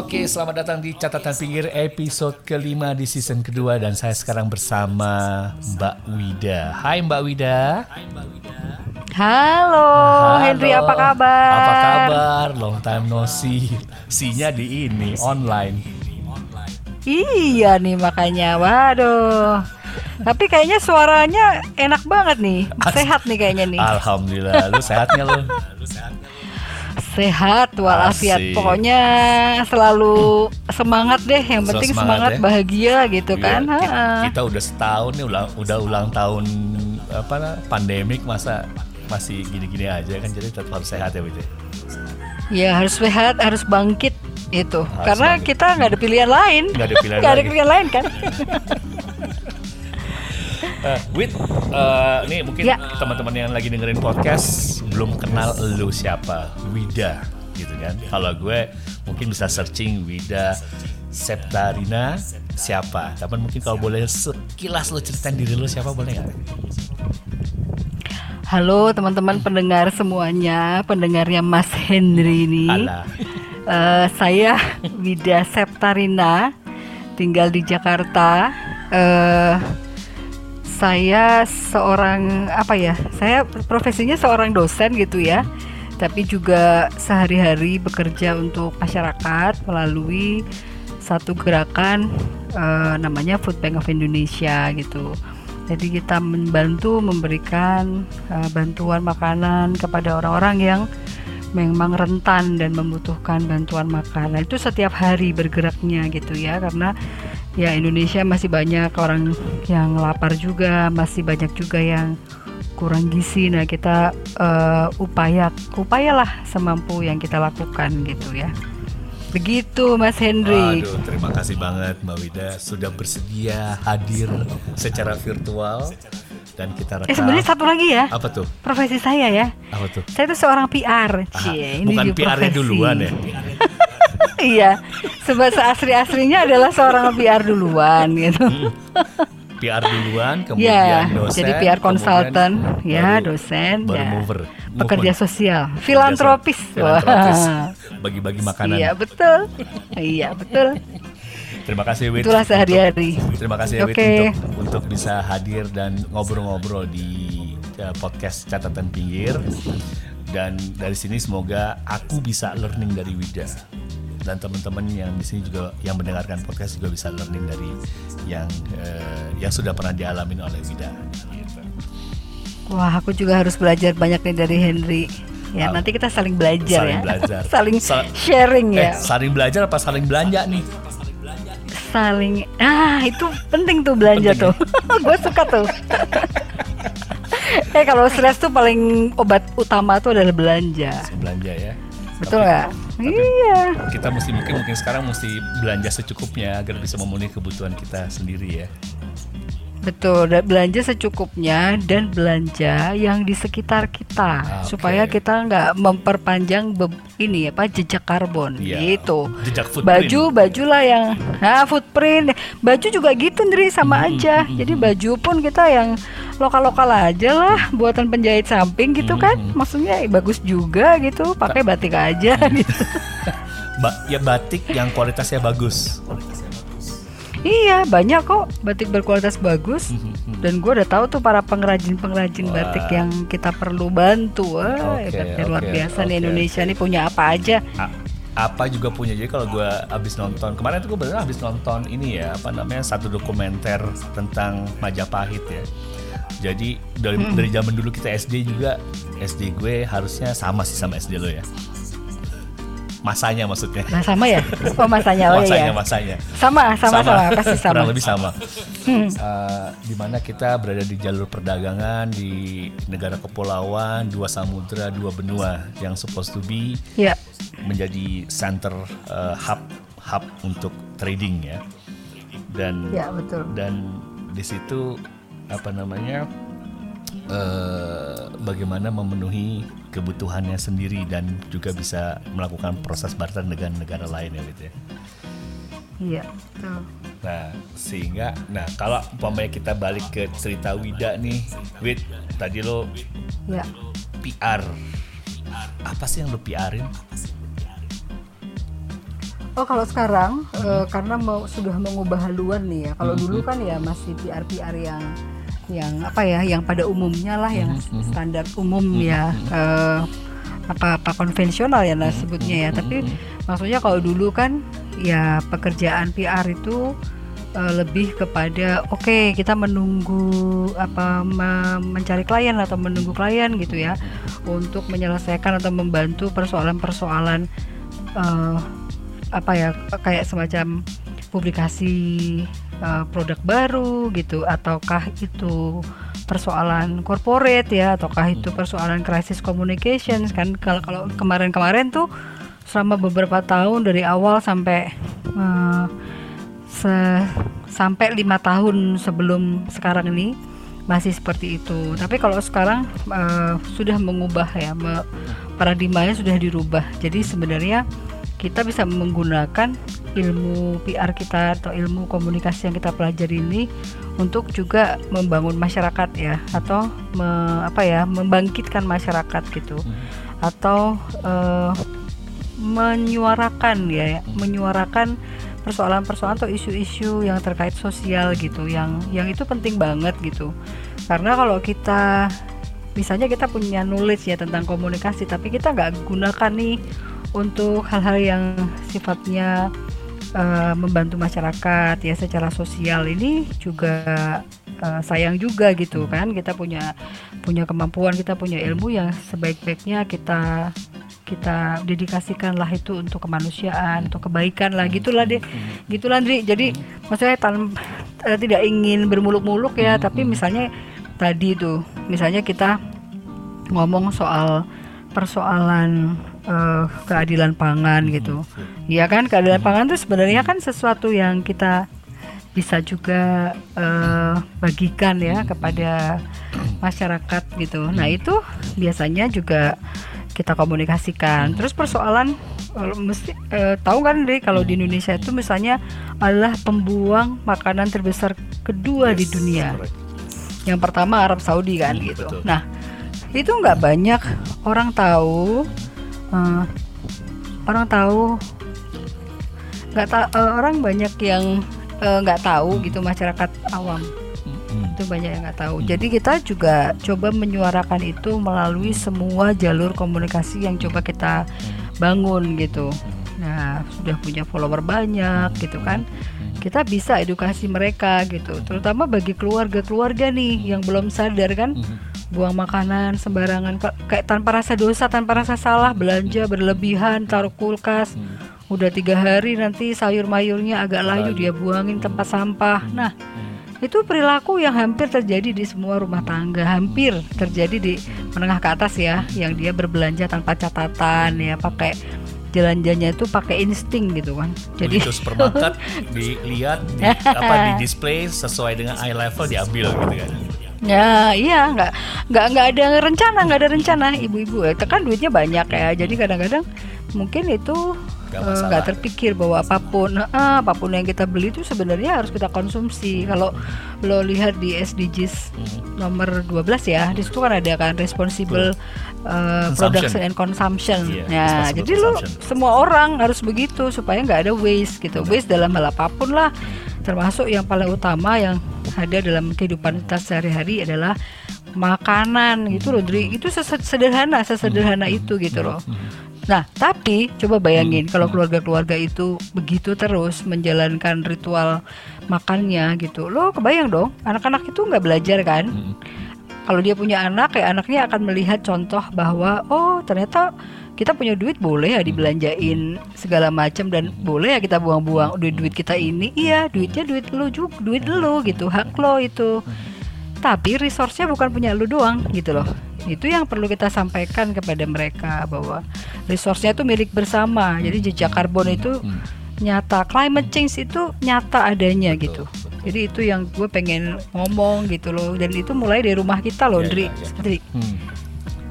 Oke, selamat datang di catatan pinggir episode kelima di season kedua dan saya sekarang bersama Mbak Wida. Hai Mbak Wida. Halo, Henry apa kabar? Apa kabar? Long time no see. See-nya di ini online. Iya nih makanya, waduh. Tapi kayaknya suaranya enak banget nih, sehat nih kayaknya nih. Alhamdulillah, lu sehatnya lu? Sehat walafiat. Asik. Pokoknya selalu semangat deh. Yang penting semangat semangat, ya. bahagia gitu Iya, kan. kita, udah setahun nih ulang, udah ulang tahun apa pandemik masa masih gini-gini aja kan jadi tetap harus sehat ya Wida. Ya harus sehat, harus bangkit itu. Harus Karena bangkit. kita nggak ada pilihan lain. Nggak ada pilihan Nggak ada pilihan lain kan. Eh, Wid, eh, nih mungkin Ya. teman-teman yang lagi dengerin podcast belum kenal lu siapa, Wida, gitu kan? Kalau gue mungkin bisa searching Wida Septarina siapa. Tapi mungkin kalau boleh sekilas lu ceritain diri lu siapa boleh nggak? Halo teman-teman pendengar semuanya, pendengarnya Mas Henry ini. Alah, Eh, saya Wida Septarina, tinggal di Jakarta. Eh, saya seorang apa ya? Saya profesinya seorang dosen gitu ya, tapi juga sehari-hari bekerja untuk masyarakat melalui satu gerakan eh, namanya Food Bank of Indonesia gitu. Jadi kita membantu memberikan eh, bantuan makanan kepada orang-orang yang memang rentan dan membutuhkan bantuan makan. Nah, itu setiap hari bergeraknya gitu ya karena ya Indonesia masih banyak orang yang lapar juga, masih banyak juga yang kurang gizi. Nah, kita eh, upaya upayalah semampu yang kita lakukan gitu ya. Begitu Mas Henry. aduh terima kasih banget Mbak Wida sudah bersedia hadir secara virtual dan kita rekam. Eh sebenarnya satu lagi ya, Apa tuh? profesi saya ya. Apa tuh? Saya itu seorang PR. Cie, ini bukan PR-nya duluan ya? Iya. Sebahasa asli-aslinya adalah seorang PR duluan gitu. PR duluan, kemudian Ya, dosen, jadi PR konsultan, ya baru- dosen, baru ya mover, pekerja sosial, filantropis. Bagi-bagi makanan. Iya betul, iya betul. Terima kasih Wit. Itulah sehari-hari. Terima kasih Wit Oke. untuk untuk bisa hadir dan ngobrol-ngobrol di uh, podcast catatan pinggir. Dan dari sini semoga aku bisa learning dari Wida dan teman-teman yang di sini juga yang mendengarkan podcast juga bisa learning dari yang uh, yang sudah pernah dialami oleh Wida. Gitu. Wah, aku juga harus belajar banyak nih dari Henry. Ya, Ah. nanti kita saling belajar Saling ya. belajar. saling Sa- sharing Eh, ya. saling belajar apa saling belanja nih? Saling ah itu penting tuh belanja Penting ya? tuh. Gue suka tuh. eh kalau stres tuh paling obat utama tuh adalah belanja. Belanja ya. Betul nggak? Iya. kita mesti mungkin mungkin sekarang mesti belanja secukupnya agar bisa memenuhi kebutuhan kita sendiri ya. Betul, dan belanja secukupnya dan belanja yang di sekitar kita Ah, Oke. supaya kita nggak memperpanjang be- ini apa jejak karbon Iya. gitu. Jejak footprint. Baju, bajulah yang nah footprint. Baju juga gitu Ndri sama Hmm, aja. Jadi baju pun kita yang lokal-lokal aja lah, buatan penjahit samping gitu kan. Hmm. Maksudnya eh, bagus juga gitu, pakai batik aja gitu. Ba- ya batik yang kualitasnya bagus. Iya, banyak kok batik berkualitas bagus. Hmm, Dan gue udah tahu tuh para pengrajin-pengrajin Wah. batik yang kita perlu bantu. Wah, Oke, hebatnya luar oke, biasa nih oke. Indonesia nih punya apa aja. A- apa juga punya jadi kalau gue habis nonton kemarin tuh gue bener habis nonton ini ya apa namanya satu dokumenter tentang Majapahit ya jadi dari dari zaman dulu kita SD juga SD gue harusnya sama sih sama SD lo ya masanya maksudnya Nah sama ya? Oh masanya, oh masanya iya. masanya Sama, sama, sama, pasti sama. kurang lebih sama Hmm. Eh, di mana kita berada di jalur perdagangan di negara kepulauan dua samudra dua benua yang supposed to be Ya, menjadi center eh, hub hub untuk trading ya dan ya betul. dan di situ apa namanya eh, bagaimana memenuhi kebutuhannya sendiri dan juga bisa melakukan proses barter dengan negara lain ya gitu ya. Iya, betul. Nah, sehingga nah kalau umpamanya kita balik ke cerita Wida nih, Wid, tadi lo Ya. PR. Apa sih yang lo PR-in? Oh kalau sekarang uh, karena mau sudah mengubah haluan nih ya. Kalau dulu kan ya masih PR PR yang yang apa ya, yang pada umumnya lah, yang standar umum ya. Uh, apa apa konvensional ya lah sebutnya ya. Tapi maksudnya kalau dulu kan ya pekerjaan PR itu uh, lebih kepada oke okay, kita menunggu apa me mencari klien atau menunggu klien gitu ya untuk menyelesaikan atau membantu persoalan-persoalan uh, apa ya kayak semacam publikasi uh, produk baru gitu ataukah itu persoalan corporate ya ataukah itu persoalan crisis communications kan kalau kalau kemarin-kemarin tuh selama beberapa tahun dari awal sampai uh, se sampai lima tahun sebelum sekarang ini masih seperti itu. Tapi kalau sekarang uh, sudah mengubah ya, me, paradigmanya sudah dirubah. Jadi sebenarnya kita bisa menggunakan ilmu PR kita atau ilmu komunikasi yang kita pelajari ini untuk juga membangun masyarakat ya atau me, apa ya membangkitkan masyarakat gitu. Hmm. atau uh, menyuarakan ya menyuarakan persoalan-persoalan atau isu-isu yang terkait sosial gitu yang yang itu penting banget gitu. Karena kalau kita misalnya kita punya knowledge ya tentang komunikasi tapi kita nggak gunakan nih untuk hal-hal yang sifatnya uh, membantu masyarakat ya secara sosial ini juga uh, sayang juga gitu kan. Kita punya punya kemampuan kita punya ilmu yang sebaik-baiknya kita kita dedikasikanlah itu untuk kemanusiaan untuk kebaikan lah. Gitulah deh gitulah Andri jadi maksudnya tan uh, tidak ingin bermuluk-muluk ya tapi misalnya tadi tuh misalnya kita ngomong soal persoalan uh, keadilan pangan gitu. Ya kan keadilan pangan itu sebenarnya kan sesuatu yang kita bisa juga uh, bagikan ya kepada masyarakat gitu. Nah itu biasanya juga kita komunikasikan. Terus persoalan uh, mesti uh, tahu kan deh kalau di Indonesia itu misalnya adalah pembuang makanan terbesar kedua yes, di dunia. Yang pertama Arab Saudi kan hmm, gitu. Betul. Nah itu nggak banyak orang tahu uh, orang tahu. Nggak tahu uh, orang banyak yang eh, nggak uh, tahu gitu masyarakat awam. Hmm. itu banyak yang nggak tahu. Hmm. jadi kita juga coba menyuarakan itu melalui semua jalur komunikasi yang coba kita bangun gitu. Nah sudah punya follower banyak gitu kan. Kita bisa edukasi mereka gitu. Terutama bagi keluarga-keluarga nih yang belum sadar kan buang makanan sembarangan kayak tanpa rasa dosa tanpa rasa salah belanja berlebihan taruh kulkas hmm. udah tiga hari nanti sayur mayurnya agak layu dia buangin tempat sampah hmm. nah hmm. itu perilaku yang hampir terjadi di semua rumah tangga hampir terjadi di menengah ke atas ya yang dia berbelanja tanpa catatan ya pakai jalan-jalannya itu pakai insting gitu kan. Jadi itu supermarket dilihat di, apa di display sesuai dengan eye level diambil gitu kan. Ya iya nggak nggak nggak ada rencana nggak ada rencana. Ibu-ibu ya kan duitnya banyak ya. Jadi kadang-kadang mungkin itu nggak uh, terpikir bahwa apa pun uh, apa pun yang kita beli itu sebenarnya harus kita konsumsi. Kalau lo lihat di SDGs hmm. nomor 12 ya di situ kan ada kan responsible uh, production and consumption. Yeah, ya jadi lo semua orang harus begitu supaya nggak ada waste gitu. Waste dalam hal apa pun lah termasuk yang paling utama yang ada dalam kehidupan kita sehari-hari adalah makanan. Gitu loh Dri itu sederhana sesederhana itu gitu loh. Nah tapi coba bayangin kalau keluarga-keluarga itu begitu terus menjalankan ritual makannya gitu. Lo kebayang dong anak-anak itu nggak belajar kan? Kalau dia punya anak kayak anaknya akan melihat contoh bahwa oh ternyata kita punya duit boleh ya dibelanjain segala macam dan boleh ya kita buang-buang duit duit kita ini. Iya duitnya duit lo juga duit lo gitu hak lo itu. Tapi resource-nya bukan punya lo doang gitu loh. Itu yang perlu kita sampaikan kepada mereka bahwa resource-nya itu milik bersama. Jadi jejak karbon itu nyata climate change itu nyata adanya gitu. jadi itu yang gue pengen ngomong gitu loh. Dan itu mulai dari rumah kita loh yeah, Dri, yeah. Hmm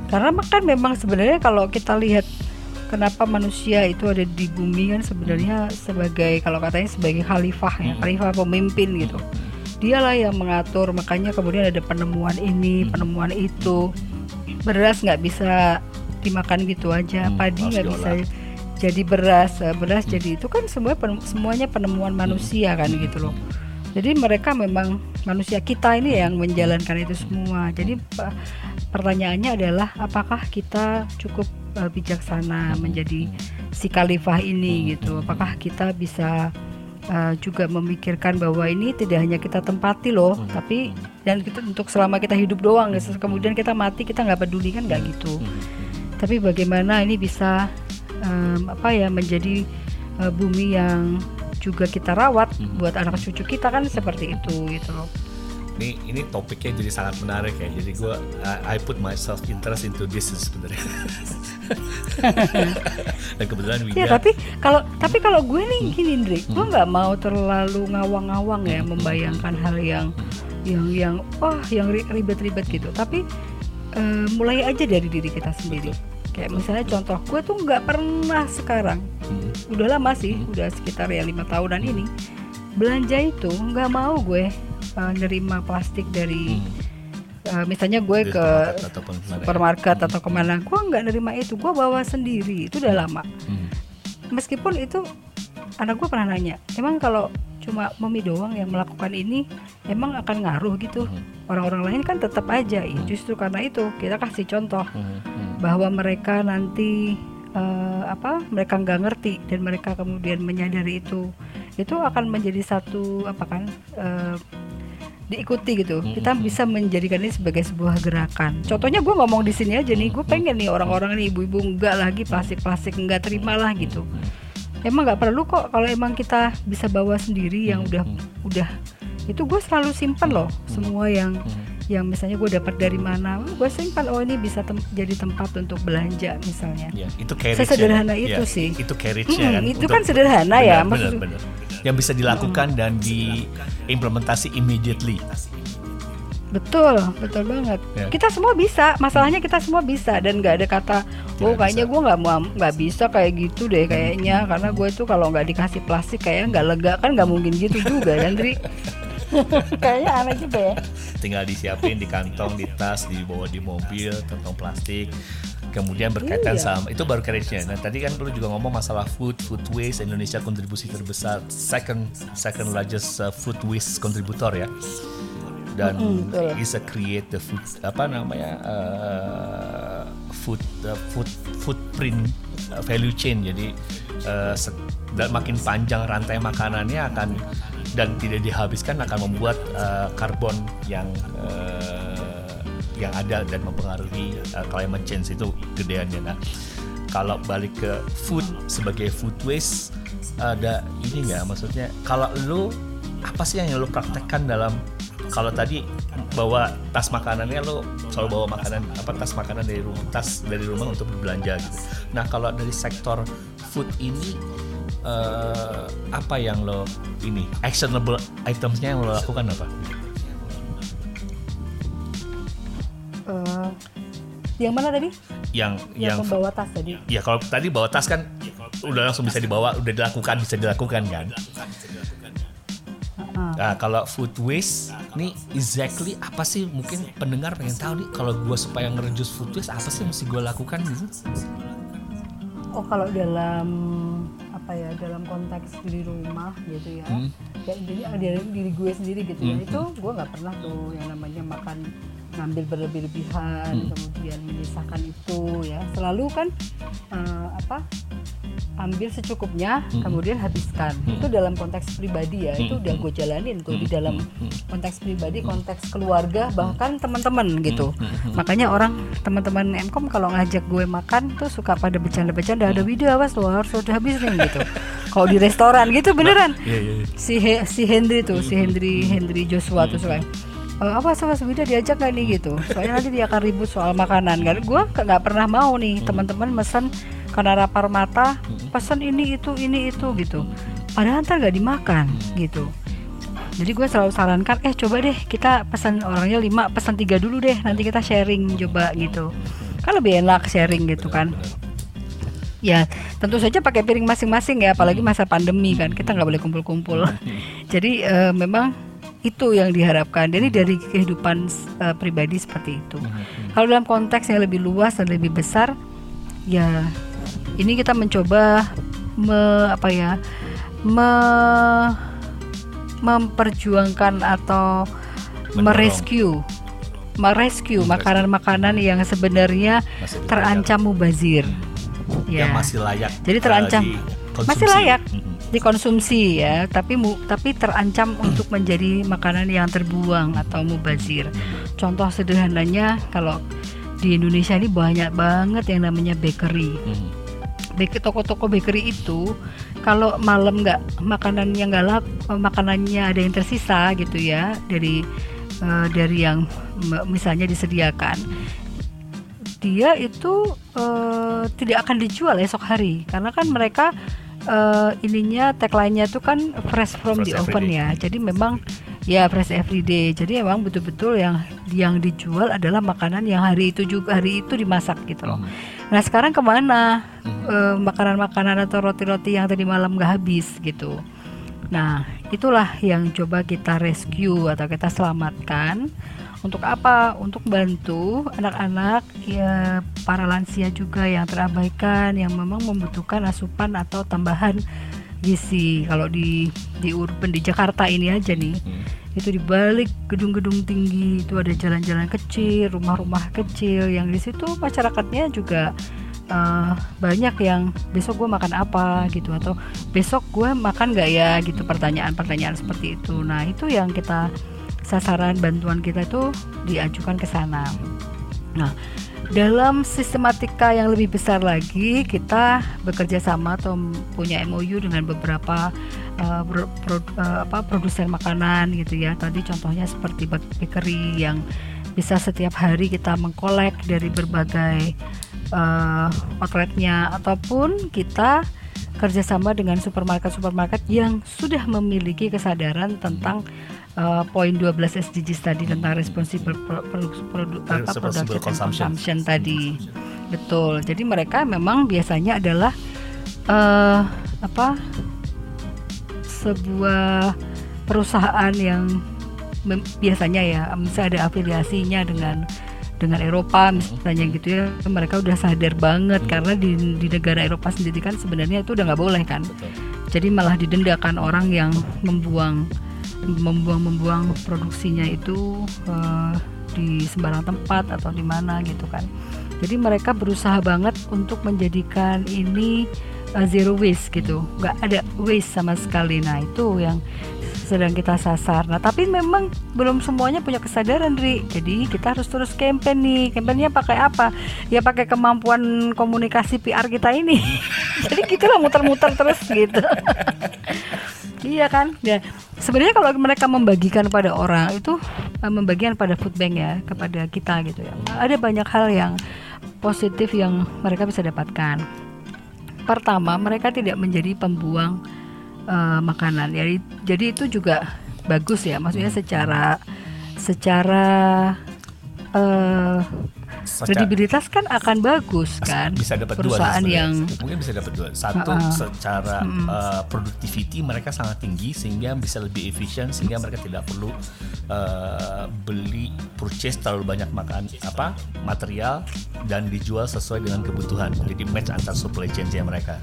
karena kan memang sebenarnya kalau kita lihat kenapa manusia itu ada di bumi kan sebenarnya sebagai kalau katanya sebagai khalifah ya hmm. khalifah pemimpin gitu. Dialah yang mengatur makanya kemudian ada penemuan ini hmm. penemuan itu. Beras nggak bisa dimakan gitu aja hmm, padi nggak bisa jadi beras. Beras jadi itu kan semua semuanya penemuan manusia kan gitu loh jadi mereka memang manusia kita ini yang menjalankan itu semua. Jadi pertanyaannya adalah apakah kita cukup eh, bijaksana menjadi si khalifah ini gitu? Apakah kita bisa eh, juga memikirkan bahwa ini tidak hanya kita tempati loh tapi dan kita untuk selama kita hidup doang gitu. kemudian kita mati kita nggak peduli kan nggak gitu. Tapi bagaimana ini bisa em, apa ya menjadi eh, bumi yang juga kita rawat buat anak cucu kita kan seperti itu gitu loh. Ini ini topiknya jadi sangat menarik ya. Jadi gue I, I put myself interest into this sebenarnya. Dan kebetulan ya tapi kalau tapi kalau gue nih gini Indri gue nggak mau terlalu ngawang-ngawang ya membayangkan hal yang yang yang wah yang ri- ribet-ribet gitu. Tapi eh, mulai aja dari diri kita sendiri kayak misalnya contoh gue tuh nggak pernah sekarang. Hmm. udah lama sih udah sekitar ya lima tahunan ini. Belanja itu nggak mau gue eh, nerima plastik dari eh, misalnya gue Di ke supermarket ke mana ya. atau ke mana. Gue nggak nerima itu gue bawa sendiri. Itu udah lama. Hmm. meskipun itu anak gue pernah nanya emang kalau cuma mami doang yang melakukan ini emang akan ngaruh gitu orang-orang lain kan tetap aja. Ya justru karena itu kita kasih contoh Hmm. Hmm. bahwa mereka nanti eh, apa mereka nggak ngerti dan mereka kemudian menyadari itu itu akan menjadi satu apa kan eh, diikuti gitu. Kita bisa menjadikan ini sebagai sebuah gerakan. Contohnya gue ngomong di sini aja nih gue pengen nih orang-orang nih ibu-ibu nggak lagi plastik-plastik nggak terima lah gitu. Emang nggak perlu kok kalau emang kita bisa bawa sendiri yang udah udah itu gue selalu simpen loh semua yang yang misalnya gue dapat dari mana gue simpan oh ini bisa tem- jadi tempat untuk belanja misalnya. Ya, itu carriage Sesederhana itu sih. Itu carriage Mm, kan. itu kan sederhana ya, Benar, maksud- benar, benar. Yang bisa dilakukan dan diimplementasi immediately. betul betul banget. Ya. kita semua bisa masalahnya kita semua bisa dan nggak ada kata oh kayaknya gue nggak mau nggak bisa kayak gitu deh kayaknya. Karena gue tuh kalau nggak dikasih plastik kayaknya nggak lega kan nggak mungkin gitu juga kan Dri kayaknya aneh juga ya Tinggal disiapin di kantong, di tas, dibawa di mobil, kantong plastik. Kemudian berkaitan Iya. sama itu baru carriage-nya. Nah, tadi kan lu juga ngomong masalah food, food waste Indonesia kontribusi terbesar, second second largest uh, food waste kontributor ya. Dan betul. is a create the food apa namanya uh, food uh, food footprint uh, value chain. Jadi uh, dan makin panjang rantai makanannya akan dan tidak dihabiskan akan membuat uh, karbon yang uh, yang ada dan mempengaruhi uh, climate change itu gedeannya. Nah, kalau balik ke food sebagai food waste ada ini nggak maksudnya kalau lu apa sih yang lu praktekkan dalam kalau tadi bawa tas makanannya lu selalu bawa makanan apa tas makanan dari rumah tas dari rumah untuk berbelanja gitu. Nah kalau dari sektor food ini eh, apa yang lo ini actionable itemsnya yang lo lakukan apa? Eh, yang mana tadi Yang yang, yang, membawa tas tadi ya kalau tadi bawa tas kan udah langsung bisa dibawa udah dilakukan bisa dilakukan kan. Nah, kalau food waste nih exactly apa sih mungkin pendengar pengen tahu nih kalau gue supaya ngereduce food waste apa sih yang mesti gue lakukan gitu? Oh kalau dalam apa ya dalam konteks di rumah gitu ya, Hmm. ya diri, diri, diri gue sendiri gitu ya. Itu gue nggak pernah tuh yang namanya makan ngambil berlebih-lebihan kemudian menyisakan itu ya. Selalu kan eh, apa ambil secukupnya kemudian habiskan. Itu dalam konteks pribadi ya. Itu udah gue jalanin tuh di dalam konteks pribadi konteks keluarga bahkan teman-teman gitu. Makanya orang teman-teman Mkom kalau ngajak gue makan tuh suka pada bercanda-bercanda. Ada video awas lo harus udah habis nih gitu. Kalau di restoran gitu beneran. Iya iya. iya. si He- si Hendry tuh si Hendry Hendry Joshua tuh suka "Eh, apa sama Wida diajak gak nih? Gitu. Soalnya nanti dia akan ribut soal makanan. Kan gue nggak pernah mau nih teman-teman mesen karena rapar mata pesan ini itu ini itu gitu. Padahal ntar gak dimakan gitu. Jadi gue selalu sarankan eh coba deh kita pesan orangnya lima pesan tiga dulu deh nanti kita sharing coba gitu. Kan lebih enak sharing gitu kan. Ya, tentu saja pakai piring masing-masing ya, apalagi masa pandemi kan, kita nggak boleh kumpul-kumpul. Jadi eh, memang itu yang diharapkan. Jadi dari kehidupan eh, pribadi seperti itu. Kalau dalam konteks yang lebih luas dan lebih besar, ya ini kita mencoba me, apa ya me, memperjuangkan atau Mendorong. merescue merescue Hmm, makanan-makanan yang sebenarnya terancam mubazir yang ya masih layak Jadi terancam. uh. Masih layak. Dikonsumsi ya tapi mu, tapi terancam untuk menjadi makanan yang terbuang atau mubazir. Contoh sederhananya kalau di Indonesia ini banyak banget yang namanya bakery. Mm. Bake- toko-toko bakery itu kalau malam nggak makanannya nggak lak makanannya ada yang tersisa gitu ya dari eh, dari yang misalnya disediakan dia itu eh, tidak akan dijual esok hari. Karena kan mereka eh, ininya tagline-nya itu kan fresh from Fresh the oven day. ya jadi memang ya fresh every day jadi memang betul-betul yang yang dijual adalah makanan yang hari itu juga hari itu dimasak gitu loh Mm. Nah sekarang ke mana Mhm. Eh, makanan-makanan atau roti-roti yang tadi malam nggak habis gitu? Nah itulah yang coba kita rescue atau kita selamatkan. Untuk apa? Untuk bantu anak-anak, ya para lansia juga yang terabaikan, yang memang membutuhkan asupan atau tambahan gizi. Kalau di di urban di Jakarta ini aja nih, Mm. itu di balik gedung-gedung tinggi itu ada jalan-jalan kecil, rumah-rumah kecil yang di situ masyarakatnya juga eh, banyak yang besok gue makan apa gitu atau besok gue makan nggak ya gitu pertanyaan-pertanyaan seperti itu. Nah itu yang kita sasaran bantuan kita itu diajukan ke sana. Nah dalam sistematika yang lebih besar lagi kita bekerja sama atau punya MOU dengan beberapa uh, pro- pro- uh, apa produsen makanan gitu ya tadi contohnya seperti bak- bakery yang bisa setiap hari kita mengkolek dari berbagai uh, outletnya ataupun kita kerjasama dengan supermarket-supermarket yang sudah memiliki kesadaran tentang uh, poin 12 SDGs tadi tentang responsible pro- produ- produ- apa, production and consumption. consumption. tadi. Betul. Jadi mereka memang biasanya adalah eh apa sebuah perusahaan yang mem- biasanya ya misalnya ada afiliasinya dengan dengan Eropa misalnya gitu ya mereka udah sadar banget karena di, di negara Eropa sendiri kan sebenarnya itu udah nggak boleh kan. Betul. jadi malah didendakan orang yang membuang membuang membuang produksinya itu eh, di sembarang tempat atau di mana gitu kan. Jadi mereka berusaha banget untuk menjadikan ini eh, zero waste gitu. Nggak ada waste sama sekali. Nah itu yang sedang kita sasar nah tapi memang belum semuanya punya kesadaran Ri jadi kita harus terus campaign nih campaignnya pakai apa ya pakai kemampuan komunikasi PR kita ini jadi kita lah muter-muter terus gitu Iya kan? Ya, sebenarnya kalau mereka membagikan pada orang itu eh, membagikan pada food bank ya kepada kita gitu ya. Ada banyak hal yang positif yang mereka bisa dapatkan. Pertama, mereka tidak menjadi pembuang eh, makanan. Jadi jadi itu juga bagus ya. Maksudnya secara secara Secara- kredibilitas kan akan bagus kan. bisa dapat dua perusahaan sebenarnya. yang mungkin bisa dapat dua satu Ha-ha. secara uh, productivity mereka sangat tinggi sehingga bisa lebih efisien sehingga mereka tidak perlu uh, beli purchase terlalu banyak makan apa material dan dijual sesuai dengan kebutuhan jadi match antar supply chain mereka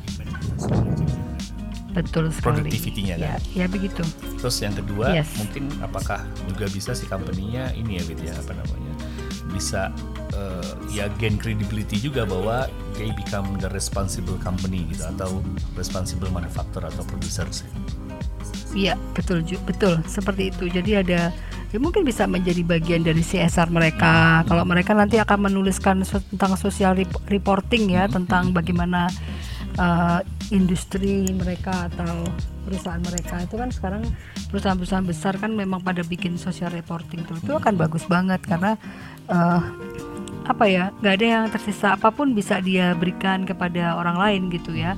betul sekali. Productivity-nya kan? Ya, ya begitu. terus yang kedua Yes. mungkin apakah juga bisa si company-nya ini ya gitu ya apa namanya bisa uh, ya gain credibility juga bahwa they become the responsible company gitu atau responsible manufacturer atau producer sih. Iya, betul betul seperti itu. Jadi ada ya mungkin bisa menjadi bagian dari CSR mereka. Kalau mereka nanti akan menuliskan tentang social rep- reporting ya tentang bagaimana uh, industri mereka atau perusahaan mereka. Itu kan sekarang perusahaan-perusahaan besar kan memang pada bikin social reporting tuh. Itu akan bagus banget karena uh, apa ya nggak ada yang tersisa. Apa pun bisa dia berikan kepada orang lain gitu ya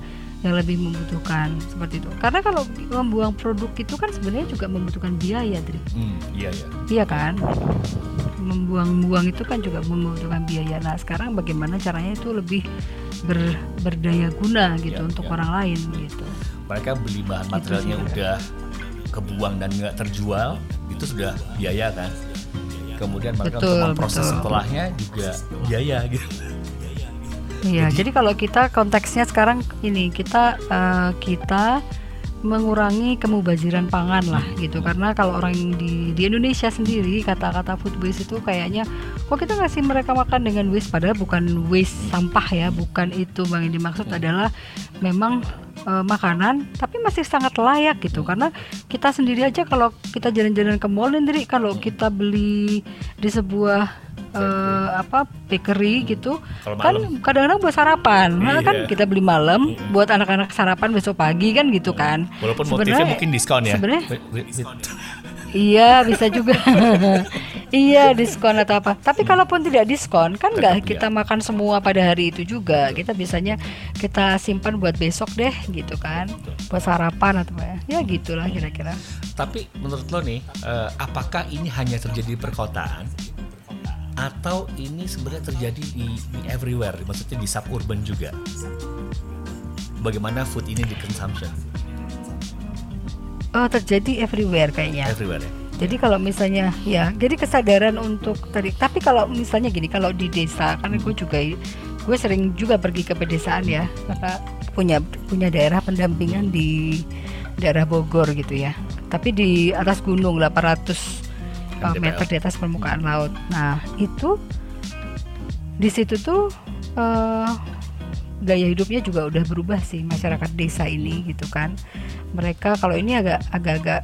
yang lebih membutuhkan. Seperti itu. Karena kalau membuang produk itu kan sebenarnya juga membutuhkan biaya Dri. Hmm, iya ya. iya kan? Membuang-buang itu kan juga membutuhkan biaya. Nah sekarang bagaimana caranya itu lebih ber- berdaya guna gitu Ya, untuk ya. orang lain gitu Mereka beli bahan materialnya sih. udah kebuang dan nggak terjual itu sudah biaya kan. Kemudian mereka Betul, untuk memproses betul. setelahnya juga biaya gitu. Iya, jadi, kalau kita konteksnya sekarang ini kita uh, kita mengurangi kemubaziran pangan lah gitu. Karena kalau orang di di Indonesia sendiri kata-kata food waste itu kayaknya kok kita ngasih mereka makan dengan waste? Padahal bukan waste sampah ya bukan itu bang yang dimaksud adalah memang e, makanan tapi masih sangat layak gitu. Karena kita sendiri aja kalau kita jalan-jalan ke mall sendiri kalau kita beli di sebuah uh, apa bakery gitu. Kan kadang-kadang buat sarapan. Nah, kan kita beli malam buat anak-anak sarapan besok pagi kan gitu kan. Walaupun motifnya mungkin diskon ya. sebenarnya Iya bisa juga. Iya diskon atau apa. Tapi kalaupun tidak diskon Kan nggak kita makan semua pada hari itu juga. Kita bisanya Kita simpan buat besok deh Gitu kan. Buat sarapan atau apa ya. Ya gitulah kira-kira. Tapi menurut lo nih uh, Apakah ini hanya terjadi di perkotaan atau ini sebenarnya terjadi di, di everywhere, maksudnya di suburban juga. Bagaimana food ini di consumption? Oh, terjadi everywhere kayaknya. Everywhere ya. Jadi kalau misalnya ya, jadi kesadaran untuk tadi. Tapi kalau misalnya gini, kalau di desa, kan gue juga gue sering juga pergi ke pedesaan ya, karena punya punya daerah pendampingan di daerah Bogor gitu ya. Tapi di atas gunung 800 meter di atas permukaan laut. Nah itu di situ tuh uh, gaya hidupnya juga udah berubah sih masyarakat desa ini gitu kan. Mereka kalau ini agak agak-agak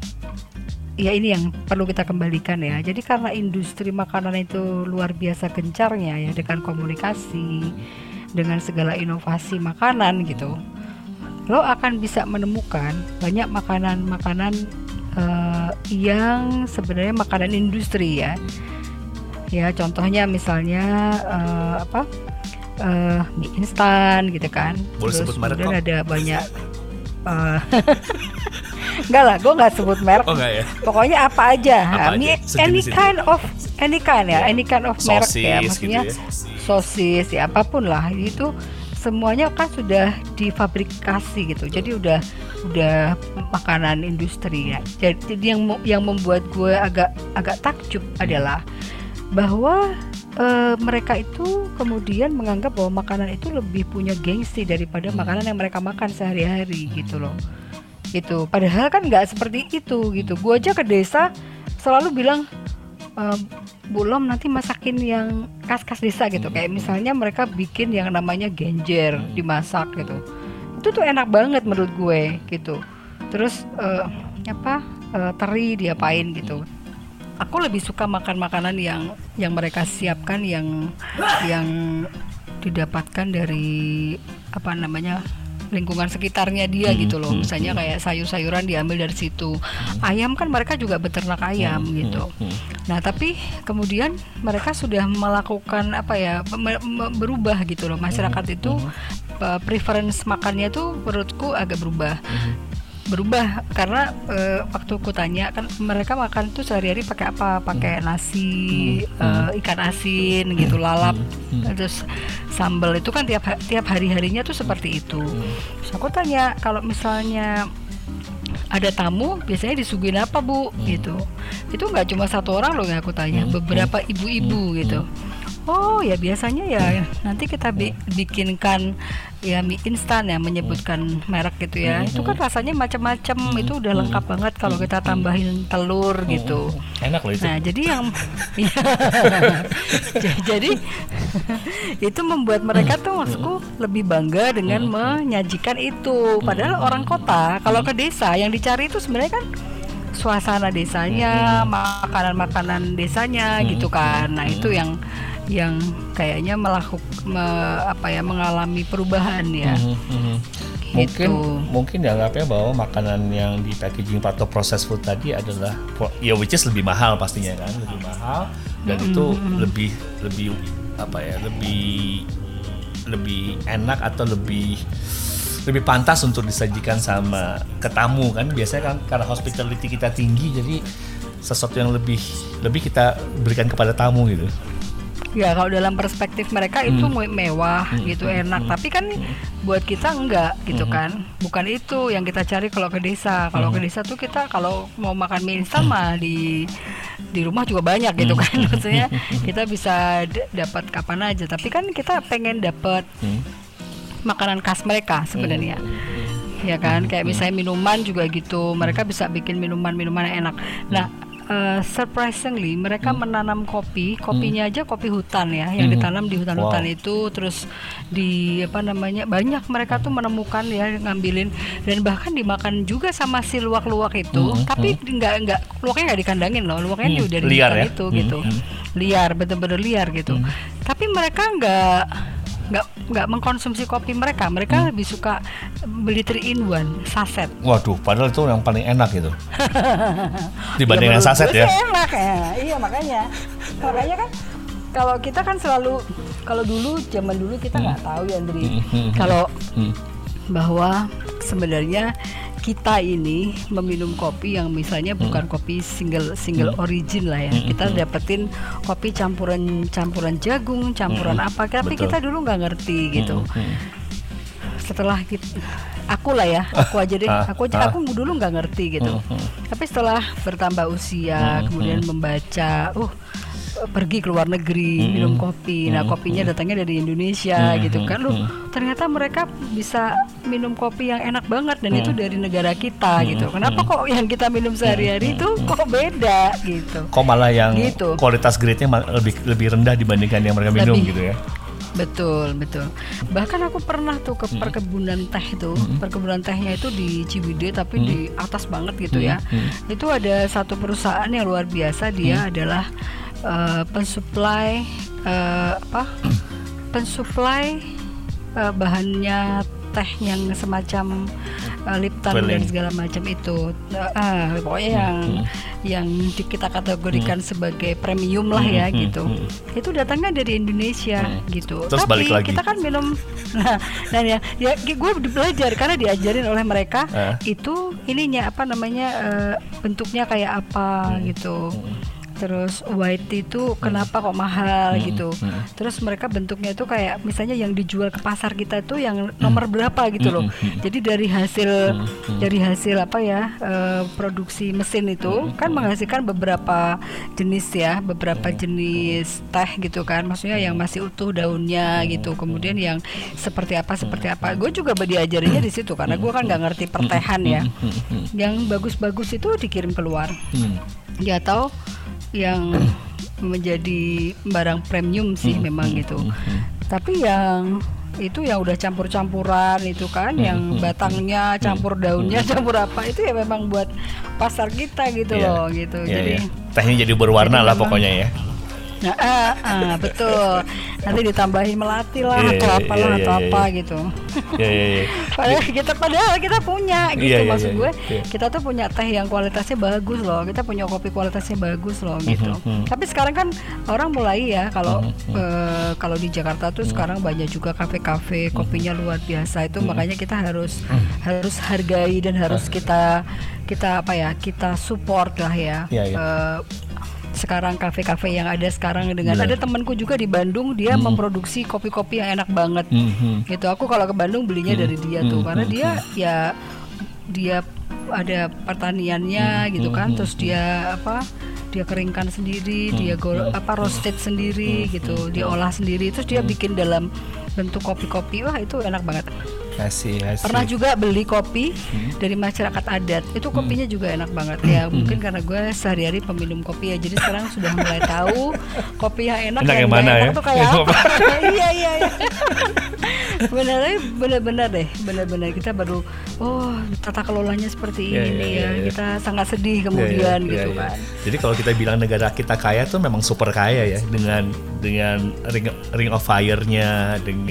ya ini yang perlu kita kembalikan ya. Jadi karena industri makanan itu luar biasa gencarnya ya dengan komunikasi, dengan segala inovasi makanan gitu. Lo akan bisa menemukan banyak makanan-makanan uh, yang sebenarnya makanan industri ya ya contohnya misalnya uh, apa uh, mie instan gitu kan Boleh terus kemudian ada banyak uh, Enggak lah, gue nggak sebut merek. Oh ya. Pokoknya apa aja. Apa mie, aja? any kind of any kind ya, any kind of merek ya. Maksudnya gitu ya. sosis ya apa pun lah itu semuanya kan sudah difabrikasi gitu. Jadi udah udah makanan industri ya. Jadi yang yang membuat gue agak agak takjub adalah bahwa e, mereka itu kemudian menganggap bahwa makanan itu lebih punya gengsi daripada hmm. makanan yang mereka makan sehari-hari gitu loh. Itu padahal kan nggak seperti itu gitu. Gue aja ke desa selalu bilang uh, belum nanti masakin yang khas-khas desa gitu. Kayak misalnya mereka bikin yang namanya genjer dimasak gitu. Itu tuh enak banget menurut gue gitu. Terus uh, apa uh, teri diapain gitu. Aku lebih suka makan makanan yang yang mereka siapkan yang yang didapatkan dari apa namanya lingkungan sekitarnya dia hmm, gitu loh. Hmm, Misalnya hmm. kayak sayur-sayuran diambil dari situ. Hmm. Ayam kan mereka juga beternak ayam hmm, gitu. Hmm, hmm. Nah, tapi kemudian mereka sudah melakukan apa ya berubah gitu loh. Masyarakat hmm, itu hmm. preference makannya tuh menurutku agak berubah. Hmm berubah karena uh, waktu ku tanya kan mereka makan tuh sehari-hari pakai apa pakai hmm. nasi hmm. Uh, ikan asin gitu lalap hmm. hmm. terus sambal itu kan tiap tiap hari harinya tuh seperti itu hmm. aku tanya kalau misalnya ada tamu biasanya disuguhin apa bu hmm. gitu itu nggak cuma satu orang loh yang aku tanya hmm. beberapa ibu-ibu hmm. gitu Oh ya biasanya ya. Nanti kita bi bikinkan ya mie instan ya menyebutkan merek gitu ya. Itu kan rasanya macam-macam. Itu udah lengkap banget kalau kita tambahin telur gitu. Enak loh itu. Nah jadi yang jadi itu membuat mereka tuh maksudku lebih bangga dengan menyajikan itu. Padahal orang kota kalau ke desa yang dicari itu sebenarnya kan suasana desanya, makanan-makanan desanya gitu kan. Nah itu yang yang kayaknya melakukan me, apa ya mengalami perubahan ya. Mm -hmm. Mungkin gitu. mungkin dianggapnya bahwa makanan yang di packaging atau proses food tadi adalah ya which is lebih mahal pastinya kan, lebih mahal dan mm -hmm. itu lebih lebih apa ya, lebih lebih enak atau lebih lebih pantas untuk disajikan sama ketamu kan biasanya kan karena hospitality kita tinggi jadi sesuatu yang lebih lebih kita berikan kepada tamu gitu ya kalau dalam perspektif mereka itu me- mewah gitu enak. Tapi kan buat kita enggak gitu kan. Bukan itu yang kita cari kalau ke desa. Kalau ke desa tuh kita kalau mau makan mie instan mah di di rumah juga banyak gitu kan. Maksudnya kita bisa dapat kapan aja. Tapi kan kita pengen dapat makanan khas mereka sebenarnya. Ya kan? Kayak misalnya minuman juga gitu. Mereka bisa bikin minuman-minuman yang enak. Nah eh, surprisingly mereka menanam kopi kopinya aja kopi hutan ya yang ditanam di hutan-hutan Wow. itu. Terus di apa namanya banyak mereka tuh menemukan ya ngambilin dan bahkan dimakan juga sama si luwak-luwak itu. Tapi nggak nggak luwaknya nggak dikandangin loh luwaknya Hmm, udah di liar ya? itu Hmm, gitu. hmm. liar bener-bener liar gitu. Tapi mereka nggak nggak nggak mengkonsumsi kopi mereka mereka lebih suka beli three in one saset Waduh, padahal itu yang paling enak gitu. Dibanding Ya, yang saset ya. enak ya iya makanya makanya kan kalau kita kan selalu kalau dulu zaman dulu kita nggak tahu ya Andri Hmm. kalau Hmm. bahwa sebenarnya kita ini meminum kopi yang misalnya Hmm. bukan kopi single single origin lah ya. Kita dapetin kopi campuran campuran jagung, campuran apa. Tapi Hmm. Betul. kita dulu nggak ngerti gitu. Hmm. Setelah kita aku lah ya, aku aja deh. Ah, Aku ah. aku dulu nggak ngerti gitu. Hmm. Tapi setelah bertambah usia, kemudian membaca, uh pergi ke luar negeri minum kopi. Nah, kopinya datangnya dari Indonesia gitu kan. Loh, ternyata mereka bisa minum kopi yang enak banget dan itu dari negara kita gitu. Kenapa kok yang kita minum sehari-hari itu kok beda gitu. Kok malah yang Gitu. kualitas grade-nya lebih lebih rendah dibandingkan yang mereka minum Lebih. gitu ya. Betul, betul. Bahkan aku pernah tuh ke perkebunan teh itu, perkebunan tehnya itu di Ciwidey tapi di atas banget gitu ya. Itu ada satu perusahaan yang luar biasa dia adalah eh, pensuplai eh, apa? pensuplai eh, bahannya teh yang semacam eh, Lipton dan segala macam itu. Eh, ah, pokoknya yang yang di- kita kategorikan sebagai premium lah ya gitu. Itu datangnya dari Indonesia gitu. Terus Tapi balik lagi. kita kan minum nah, nah ya, ya gue belajar karena diajarin oleh mereka Eh. itu ininya apa namanya eh, bentuknya kayak apa gitu. Terus white itu kenapa kok mahal gitu. Terus mereka bentuknya itu kayak misalnya yang dijual ke pasar kita itu yang nomor berapa gitu loh. Jadi dari hasil dari hasil apa ya eh, produksi mesin itu kan menghasilkan beberapa jenis ya, beberapa jenis teh gitu kan. Maksudnya yang masih utuh daunnya gitu. Kemudian yang seperti apa seperti apa. Gue juga diajarinnya di situ karena gue kan nggak ngerti pertehan ya. Yang bagus-bagus itu dikirim keluar. Hmm. Ya atau yang menjadi barang premium sih memang gitu. Tapi yang itu yang udah campur-campuran itu kan yang batangnya campur daunnya campur apa itu ya memang buat pasar kita gitu Iya. loh gitu. Iya, Jadi iya. tehnya jadi berwarna jadi lah memang- pokoknya ya. Nah, ah, ah, betul. Nanti ditambahin melati lah Iya, atau iya, apalah iya, atau iya, apa iya. gitu. Iya, iya, iya. Padahal kita padahal kita punya gitu Iya, iya, maksud iya, gue. iya. Kita tuh punya teh yang kualitasnya bagus loh. Kita punya kopi kualitasnya bagus loh gitu. mhm. Tapi sekarang kan orang mulai ya kalau eh, kalau di Jakarta tuh sekarang banyak juga kafe-kafe kopinya luar biasa itu makanya kita harus harus hargai dan harus kita kita apa ya kita support lah ya. Iya, iya. Eh, sekarang kafe-kafe yang ada sekarang dengan Benar. ada temanku juga di Bandung dia memproduksi kopi-kopi yang enak banget. Mhm. gitu. Aku kalau ke Bandung belinya dari dia tuh karena dia ya dia ada pertaniannya gitu kan terus dia apa dia keringkan sendiri dia go, apa roasted sendiri gitu dia olah sendiri terus dia bikin dalam bentuk kopi-kopi wah itu enak banget. Asih, asih. pernah juga beli kopi dari masyarakat adat. Itu kopinya juga enak banget. Ya mungkin karena gue sehari-hari peminum kopi ya. Jadi sekarang sudah mulai tahu kopi yang enak Enak yang mana enak ya? tuh kayak apa. iya iya iya. Benar benar-benar deh. Benar-benar kita baru oh tata kelolanya seperti Iya, ini iya, ya. iya. kita sangat sedih Iya, kemudian gitu kan. Jadi kalau kita bilang negara kita kaya tuh memang super kaya ya. Dengan dengan ring, ring of fire-nya, dengan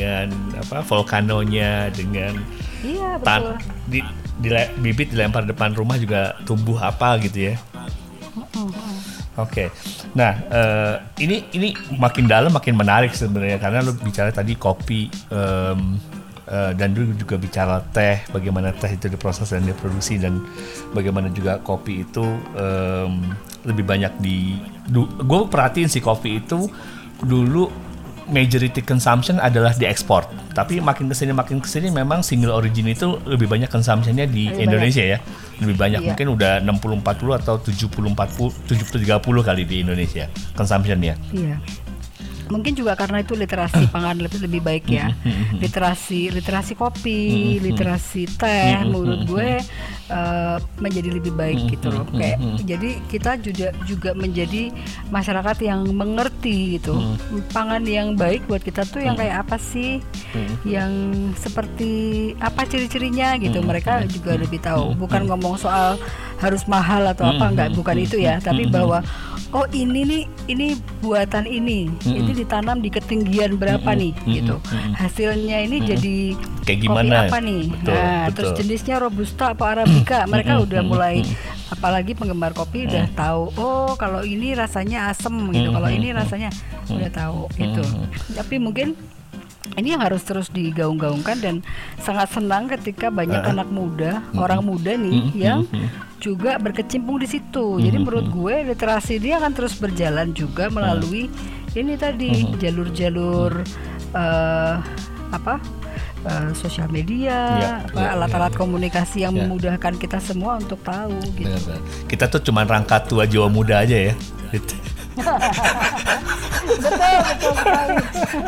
apa volcanonya, dengan iya betul tan di, dile- bibit dilempar depan rumah juga tumbuh apa gitu ya. Oke, nah eh, ini ini makin dalam makin menarik sebenarnya karena lu bicara tadi kopi em, eh, dan dulu juga bicara teh, bagaimana teh itu diproses dan diproduksi dan bagaimana juga kopi itu em, lebih banyak di. Gue perhatiin sih kopi itu dulu majority consumption adalah di ekspor. Tapi makin ke sini makin ke sini memang single origin itu lebih banyak consumptionnya di Lebih Indonesia ya. Lebih banyak Iya. mungkin udah 60 40 atau 70 40 70 30 kali di Indonesia consumptionnya. Iya. Mungkin juga karena itu literasi pangan lebih lebih baik ya. Literasi literasi kopi, literasi teh menurut gue eh, menjadi lebih baik gitu loh. Kayak jadi kita juga juga menjadi masyarakat yang mengerti gitu. Pangan yang baik buat kita tuh yang kayak apa sih? Yang seperti apa ciri-cirinya gitu. Mereka juga lebih tahu. Bukan ngomong soal harus mahal atau apa enggak, bukan itu ya, tapi bahwa oh ini nih ini buatan ini. Ini ditanam di ketinggian berapa nih? gitu. hasilnya ini jadi Kayak kopi gimana? apa nih? Betul, nah betul. terus jenisnya robusta apa arabica mereka udah mulai apalagi penggemar kopi udah tahu oh kalau ini rasanya asem gitu. Kalau ini rasanya udah tahu gitu. Tapi mungkin ini yang harus terus digaung-gaungkan dan sangat senang ketika banyak anak muda, orang muda nih yang juga berkecimpung di situ. Jadi menurut gue literasi dia akan terus berjalan juga melalui ini tadi jalur-jalur eh, apa? Eh, sosial media, Ya, ya, alat-alat komunikasi yang Ya. memudahkan kita semua untuk tahu gitu. Benar-benar. Kita tuh cuman rangka tua jiwa muda aja ya. Betul, betul sekali.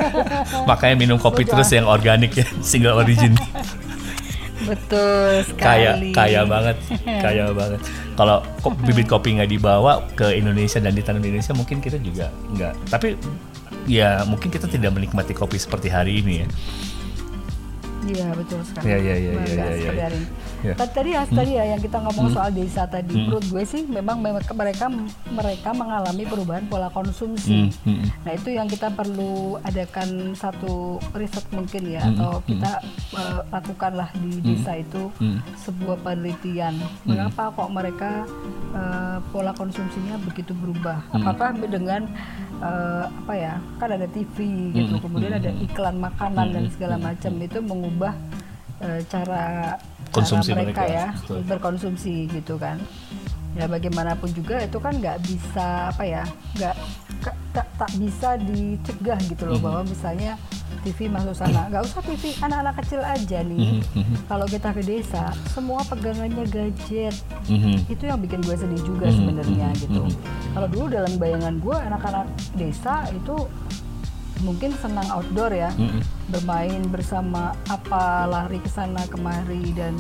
Makanya minum kopi terus yang organik ya, single origin. Betul kaya sekali. kaya banget kaya banget kalau bibit kopi nggak dibawa ke Indonesia dan ditanam di Indonesia mungkin kita juga nggak tapi ya mungkin kita tidak menikmati kopi seperti hari ini ya Iya betul sekali. Iya, iya, iya, Nggak iya, Iya. Tadi ya, tadi ya yang kita ngomong soal desa tadi, menurut gue sih memang mereka mereka mengalami perubahan pola konsumsi. Hmm, hmm, Nah itu yang kita perlu adakan satu riset mungkin ya, atau kita eh, lakukanlah di desa itu Hmm. sebuah penelitian. Mengapa kok mereka eh, pola konsumsinya begitu berubah? Hmm. Apakah dengan eh, apa ya? Kan ada TV gitu, Hmm. kemudian ada iklan makanan dan segala macam itu mengubah cara Konsumsi cara mereka, mereka, ya betul. berkonsumsi gitu kan. Ya bagaimanapun juga itu kan nggak bisa apa ya, nggak tak, tak bisa dicegah gitu loh bahwa misalnya TV masuk sana, nggak usah TV anak-anak kecil aja nih. Kalau kita ke desa, semua pegangannya gadget, Mhm. itu yang bikin gue sedih juga sebenarnya gitu. Kalau dulu dalam bayangan gue anak-anak desa itu mungkin senang outdoor ya, Mhm. Bermain bersama apa lari ke sana kemari dan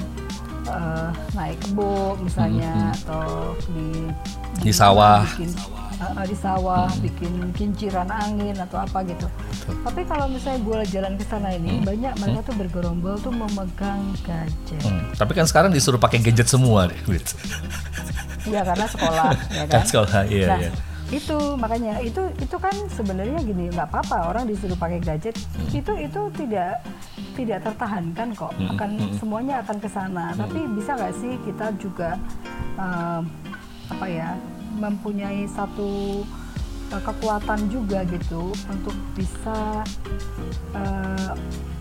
eh, naik kebo misalnya atau di Di sawah. bikin eh, di sawah bikin kinciran angin atau apa gitu. Tapi kalau misalnya gue jalan ke sana ini banyak mereka tuh bergerombol tuh memegang gadget. Hmm. Tapi kan sekarang disuruh pakai gadget semua deh, Wit. Ya karena sekolah, ya Kan kan. sekolah, iya, nah, iya. Itu makanya. Itu itu kan sebenarnya gini nggak apa-apa orang disuruh pakai gadget. Itu itu tidak tidak tertahankan kok. Akan semuanya akan ke sana. Tapi bisa nggak sih kita juga em, apa ya mempunyai satu eh, kekuatan juga gitu untuk bisa eh,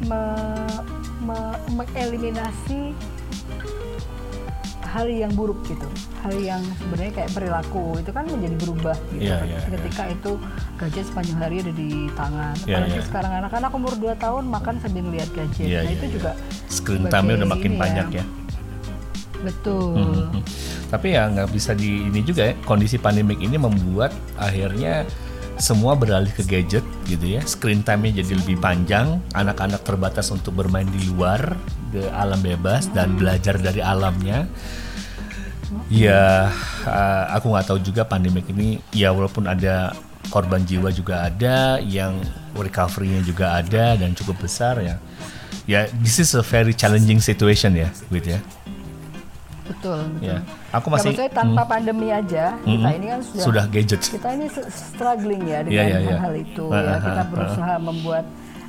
me- me- mengeliminasi hal yang buruk gitu hal yang sebenarnya kayak perilaku itu kan menjadi berubah gitu Iya, iya, ketika itu gadget sepanjang hari ada di tangan Iya, apalagi iya. sekarang anak-anak umur 2 tahun makan sambil melihat gadget Iya, nah iya, itu iya. juga Screen time-nya udah makin ini banyak ya. betul Hmm. Tapi ya nggak bisa di ini juga ya. Kondisi pandemik ini membuat akhirnya semua beralih ke gadget gitu ya. Screen time-nya jadi lebih panjang. Anak-anak terbatas untuk bermain di luar ke alam bebas dan belajar dari alamnya. Ya, eh, aku nggak tahu juga pandemik ini. Ya walaupun ada korban jiwa juga ada, yang recovery-nya juga ada dan cukup besar ya. Ya, this is a very challenging situation ya, Wid ya. betul betul Ya, aku Ya, masih maksudnya tanpa pandemi aja kita Mm-mm. ini kan sudah, sudah gadget. kita ini struggling ya dengan Iya, iya, iya. hal-hal itu Ah, ya ah, kita ah, berusaha membuat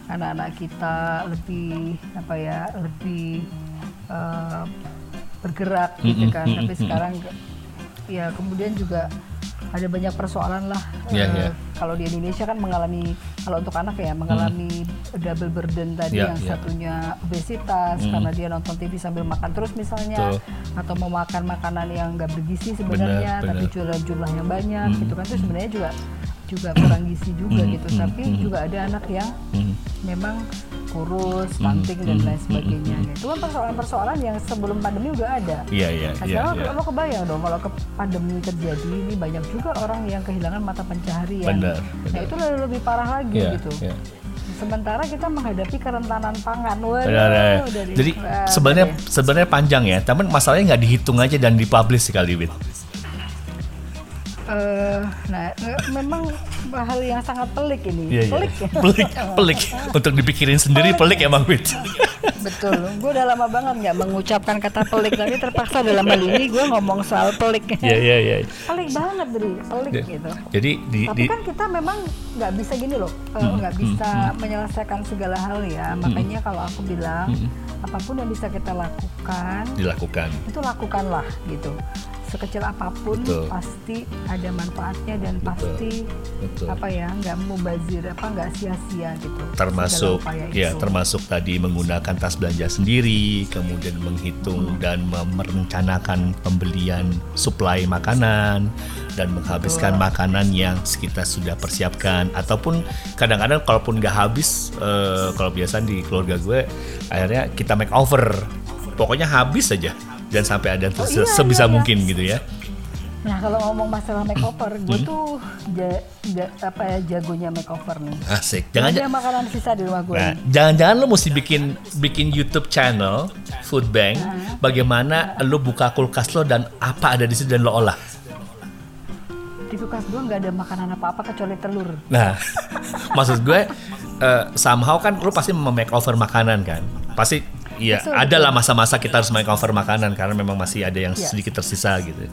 anak-anak kita lebih apa ya lebih eh, bergerak gitu kan. Tapi sekarang ya kemudian juga ada banyak persoalan lah. Iya, Eh, iya. kalau di Indonesia kan mengalami kalau untuk anak ya mengalami double burden tadi Iya, yang iya. satunya obesitas karena dia nonton TV sambil makan terus misalnya Betul. atau mau makan makanan yang nggak bergizi sebenarnya Benar, tapi jualan jumlahnya banyak gitu kan. Itu sebenarnya juga juga kurang gizi juga Hmm, gitu hmm, tapi hmm. juga ada anak yang memang kurus, stunting dan lain sebagainya. Itu kan persoalan-persoalan yang sebelum pandemi udah ada. Iya iya Nah, iya. sekarang iya. lo kebayang dong kalau ke pandemi terjadi ini banyak juga orang yang kehilangan mata pencaharian. Benar, Nah itu lebih, lebih parah lagi Iya, gitu. iya. Sementara kita menghadapi kerentanan pangan. Waduh, Benar, ya. dari- Jadi sebenarnya deh. sebenarnya panjang ya, tapi masalahnya nggak dihitung aja dan dipublish sekali, Wit. Eh, nah memang hal yang sangat pelik ini. Iya, iya. pelik ya. pelik, pelik. Untuk dipikirin sendiri pelik emang, Wit. Betul. Gue udah lama banget nggak mengucapkan kata pelik, tapi terpaksa dalam hal ini gue ngomong soal pelik. Iya iya iya. pelik banget, Dri. Pelik Ya. gitu. Jadi di, Tapi di kan kita memang nggak bisa gini loh, eh, nggak bisa menyelesaikan segala hal ya. Makanya kalau aku bilang apa pun yang bisa kita lakukan dilakukan. itu lakukanlah gitu. Sekecil apa pun Betul. pasti ada manfaatnya dan Betul. pasti Betul. apa ya nggak mubazir apa nggak sia-sia gitu. termasuk ya itu. termasuk tadi menggunakan tas belanja sendiri kemudian menghitung dan mem- merencanakan pembelian suplai makanan dan menghabiskan makanan yang kita sudah persiapkan ataupun kadang-kadang kalaupun nggak habis eh, kalau biasa di keluarga gue akhirnya kita make over pokoknya habis saja dan sampai ada Oh, se- iya, sebisa iya, iya. mungkin gitu ya Nah kalau ngomong masalah makeover, gue Hmm. tuh ja- ja- apa ya jagonya makeover nih. asik Jangan jangan makanan sisa di rumah gue. Nah, jangan-jangan lo mesti bikin bikin YouTube channel Food Bank bagaimana lo buka kulkas lo dan apa ada di situ dan lo olah. Di kulkas gue nggak ada makanan apa-apa kecuali telur. Nah, maksud gue eh, somehow kan lo pasti make over makanan kan. Pasti ya Betul, ada lah masa-masa kita harus make over makanan karena memang masih ada yang Iya. sedikit tersisa gitu.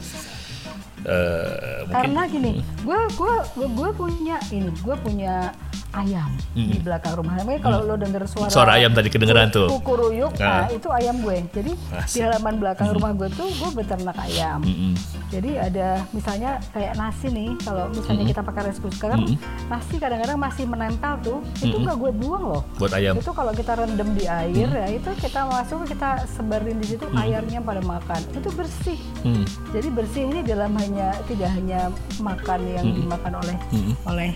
Eh, mungkin Karena gini, gue gue gue punya ini, gue punya ayam di belakang rumah. Makanya kalau lo denger suara Suara ayam tadi kedengeran tuh. kukuruyuk, Nah. nah itu ayam gue. Jadi Asik. di halaman belakang rumah gue tuh gue beternak ayam. Mm-mm. Jadi ada misalnya kayak nasi nih, kalau misalnya kita pakai rice cooker, kan nasi kadang-kadang masih menempel tuh, itu nggak gue buang loh. buat ayam. Itu kalau kita rendam di air ya itu kita masuk kita sebarin di situ ayamnya pada makan. Itu bersih. Hmm. Jadi bersih ini dalam hanya tidak hanya makan yang dimakan oleh oleh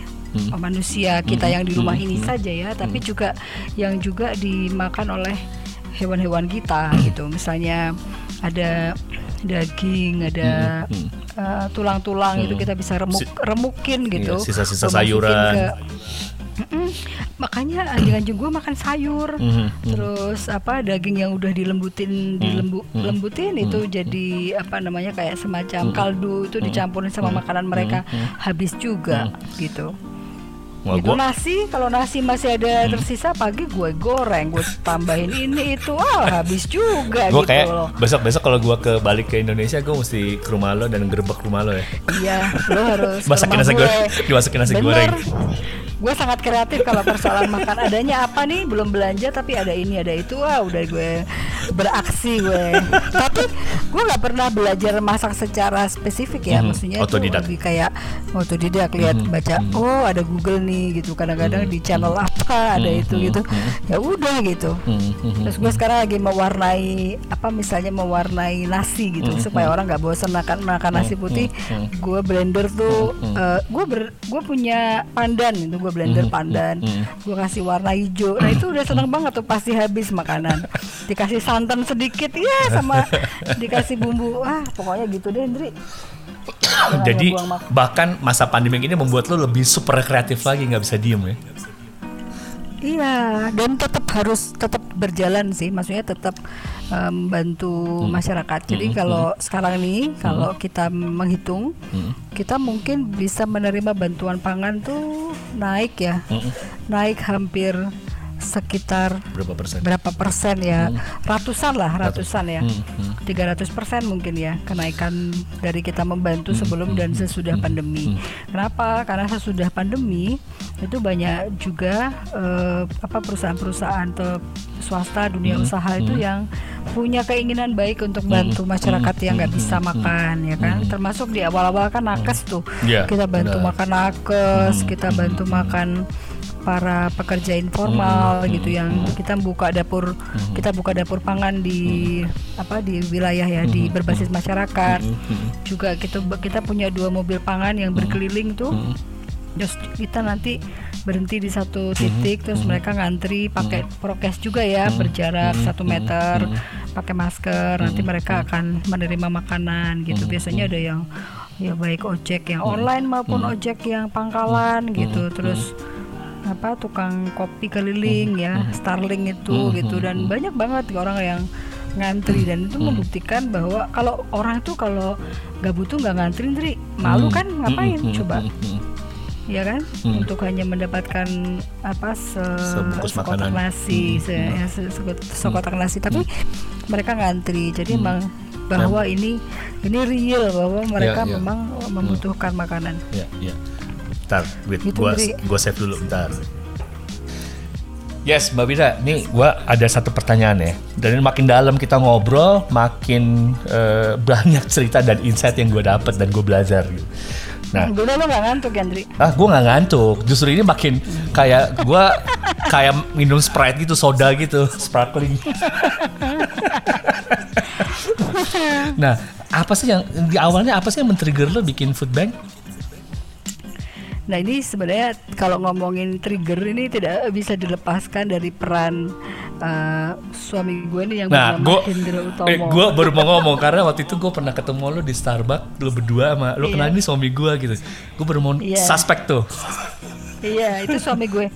manusia kita yang di rumah ini saja ya, tapi juga yang juga dimakan oleh hewan-hewan kita gitu. Misalnya ada daging, ada eh, tulang-tulang itu kita bisa remuk remukin gitu. Iya, sisa-sisa sayuran. ke- Mm-mm. Makanya anjing-anjing gue makan sayur, Mhm, terus apa daging yang udah dilembutin, dilembu, lembutin itu jadi apa namanya kayak semacam kaldu itu dicampurin sama makanan mereka. Habis juga gitu. Wah, itu gua- nasi kalau nasi masih ada tersisa pagi gue goreng, gue tambahin ini itu, wah habis juga gue gitu kayak loh. besok besok kalau gue ke balik ke Indonesia gue mesti ke rumah lo dan gerbek rumah lo ya. Iya, lo harus Masakin nasi gue. goreng, dimasukin nasi Bener. goreng. Gue sangat kreatif kalau persoalan makan. Adanya apa nih? Belum belanja tapi ada ini ada itu. Wah udah gue beraksi gue. tapi gue nggak pernah belajar masak secara spesifik ya. Mhm. Maksudnya itu Otodidak. lebih kayak otodidak lihat baca. Oh ada Google nih gitu. Kadang-kadang di channel apa ada itu gitu. Ya udah gitu. Hmm, Terus gue sekarang lagi mewarnai apa misalnya mewarnai nasi gitu supaya orang nggak bosan makan makan nasi putih. Gue blender tuh, eh, gue ber, gue punya pandan itu gue blender pandan. Gue kasih warna hijau. Nah itu udah seneng banget tuh pasti habis makanan. Dikasih santan sedikit ya sama dikasih bumbu. Ah pokoknya gitu deh Indri. Jangan Jadi bahkan masa pandemi ini membuat lo lebih super kreatif lagi nggak bisa diem ya. Iya, dan tetap harus tetap berjalan sih, maksudnya tetap em, bantu masyarakat. Jadi kalau sekarang nih, kalau kita menghitung, kita mungkin bisa menerima bantuan pangan tuh naik ya, naik hampir sekitar Berapa persen? berapa persen ya, ratusan lah, ratusan. ya, Hmm, 300 persen mungkin ya kenaikan dari kita membantu sebelum dan sesudah pandemi. Kenapa? Karena sesudah pandemi itu banyak juga eh, apa perusahaan-perusahaan atau swasta dunia usaha itu yang punya keinginan baik untuk bantu masyarakat yang nggak bisa makan ya kan, termasuk di awal-awal kan nakes tuh. Iya, kita bantu benar. makan nakes, kita bantu makan para pekerja informal gitu yang kita buka dapur kita buka dapur pangan di apa di wilayah ya di berbasis masyarakat. Juga kita kita punya dua mobil pangan yang berkeliling tuh. Terus kita nanti berhenti di satu titik terus mereka ngantri pakai prokes juga ya berjarak satu meter pakai masker. Nanti mereka akan menerima makanan gitu. Biasanya ada yang ya baik ojek yang online maupun ojek yang pangkalan gitu. Terus apa tukang kopi keliling ya Starling itu gitu. Dan banyak banget orang yang ngantri. Dan itu membuktikan bahwa kalau orang itu kalau nggak butuh nggak ngantri Ndri malu kan? Ngapain coba? Ya kan? Untuk hanya mendapatkan apa se Sebungkus sekotak makanan. nasi se, ya, se- se- sekotak nasi. Tapi mereka ngantri. Jadi emang bahwa ini ini real bahwa mereka ya. memang membutuhkan makanan. Ya, ya. Bentar, wait, Gitu, gua gua save dulu bentar. Yes, Mbak Bida, nih gua ada satu pertanyaan ya. Dan makin dalam kita ngobrol, makin eh, banyak cerita dan insight yang gue dapet dan gue belajar gitu. Nah, Dulu lo gak ngantuk ya Andri? ah gue nggak ngantuk. Justru ini makin kayak gua kayak minum Sprite gitu, soda gitu, sparkling. nah, apa sih yang di awalnya apa sih yang men-trigger lo bikin food bank? Nah ini sebenarnya kalau ngomongin trigger ini tidak bisa dilepaskan dari peran uh, suami gue nih yang Nah, bernama gue Hendra Utomo. eh, gua baru mau ngomong karena waktu itu gue pernah ketemu lo di Starbucks, lo berdua sama lo Iya. kenal ini suami gue gitu. Gue baru mau Iya. suspek tuh. Iya itu suami gue.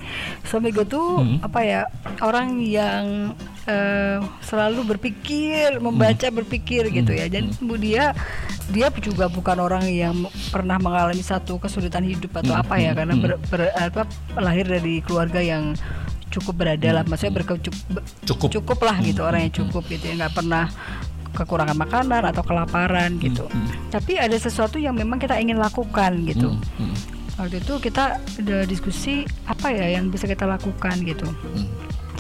Suami gue tuh Hmm. apa ya orang yang eh, selalu berpikir, membaca, Hmm. berpikir gitu ya. Dan dia dia juga bukan orang yang pernah mengalami satu kesulitan hidup atau Hmm. apa ya karena ber, ber- apa, lahir dari keluarga yang cukup berada lah, maksudnya Hmm. Cukup. Hmm. cukup lah gitu orang yang cukup gitu ya nggak pernah kekurangan makanan atau kelaparan gitu. Tapi ada sesuatu yang memang kita ingin lakukan gitu. Hmm. Waktu itu kita ada diskusi apa ya yang bisa kita lakukan gitu.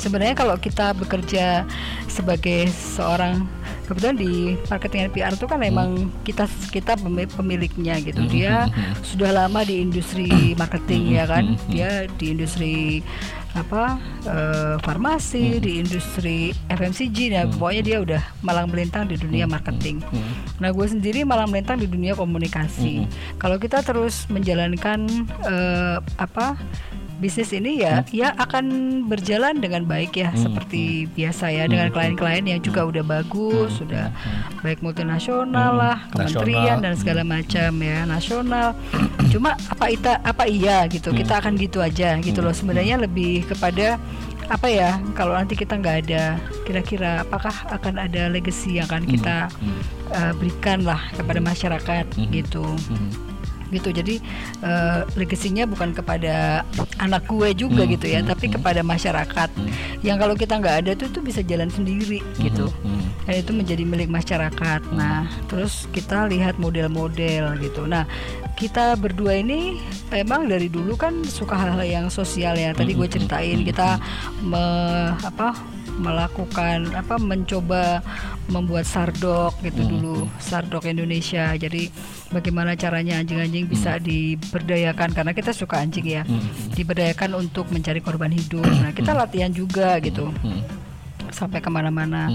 Sebenarnya kalau kita bekerja sebagai seorang kebetulan di marketing dan PR itu kan memang kita kita pemi- pemiliknya gitu. Dia sudah lama di industri marketing ya kan. Dia di industri apa eh, farmasi, di industri FMCG nah pokoknya dia udah malang melintang di dunia marketing. Nah gue sendiri malang melintang di dunia komunikasi. Kalau kita terus menjalankan eh, apa bisnis ini ya ya akan berjalan dengan baik ya seperti biasa ya dengan klien-klien yang juga udah bagus, sudah baik multinasional lah, kementerian Nasional. dan segala macam ya nasional. Cuma apa ita apa iya gitu kita akan gitu aja gitu loh. Sebenarnya lebih kepada apa ya kalau nanti kita nggak ada kira-kira apakah akan ada legacy yang akan kita eh, berikan lah kepada masyarakat gitu gitu. Jadi eh, legasinya bukan kepada anak gue juga gitu ya tapi kepada masyarakat. Yang kalau kita nggak ada tuh itu bisa jalan sendiri gitu. dan itu menjadi milik masyarakat. Nah terus kita lihat model-model gitu. Nah kita berdua ini emang dari dulu kan suka hal-hal yang sosial ya. Tadi gue ceritain kita me- apa melakukan apa mencoba membuat sardok gitu dulu sardok Indonesia. Jadi bagaimana caranya anjing-anjing bisa diberdayakan? Karena kita suka anjing ya. Diberdayakan untuk mencari korban hidup. Nah kita latihan juga gitu. Sampai ke mana-mana.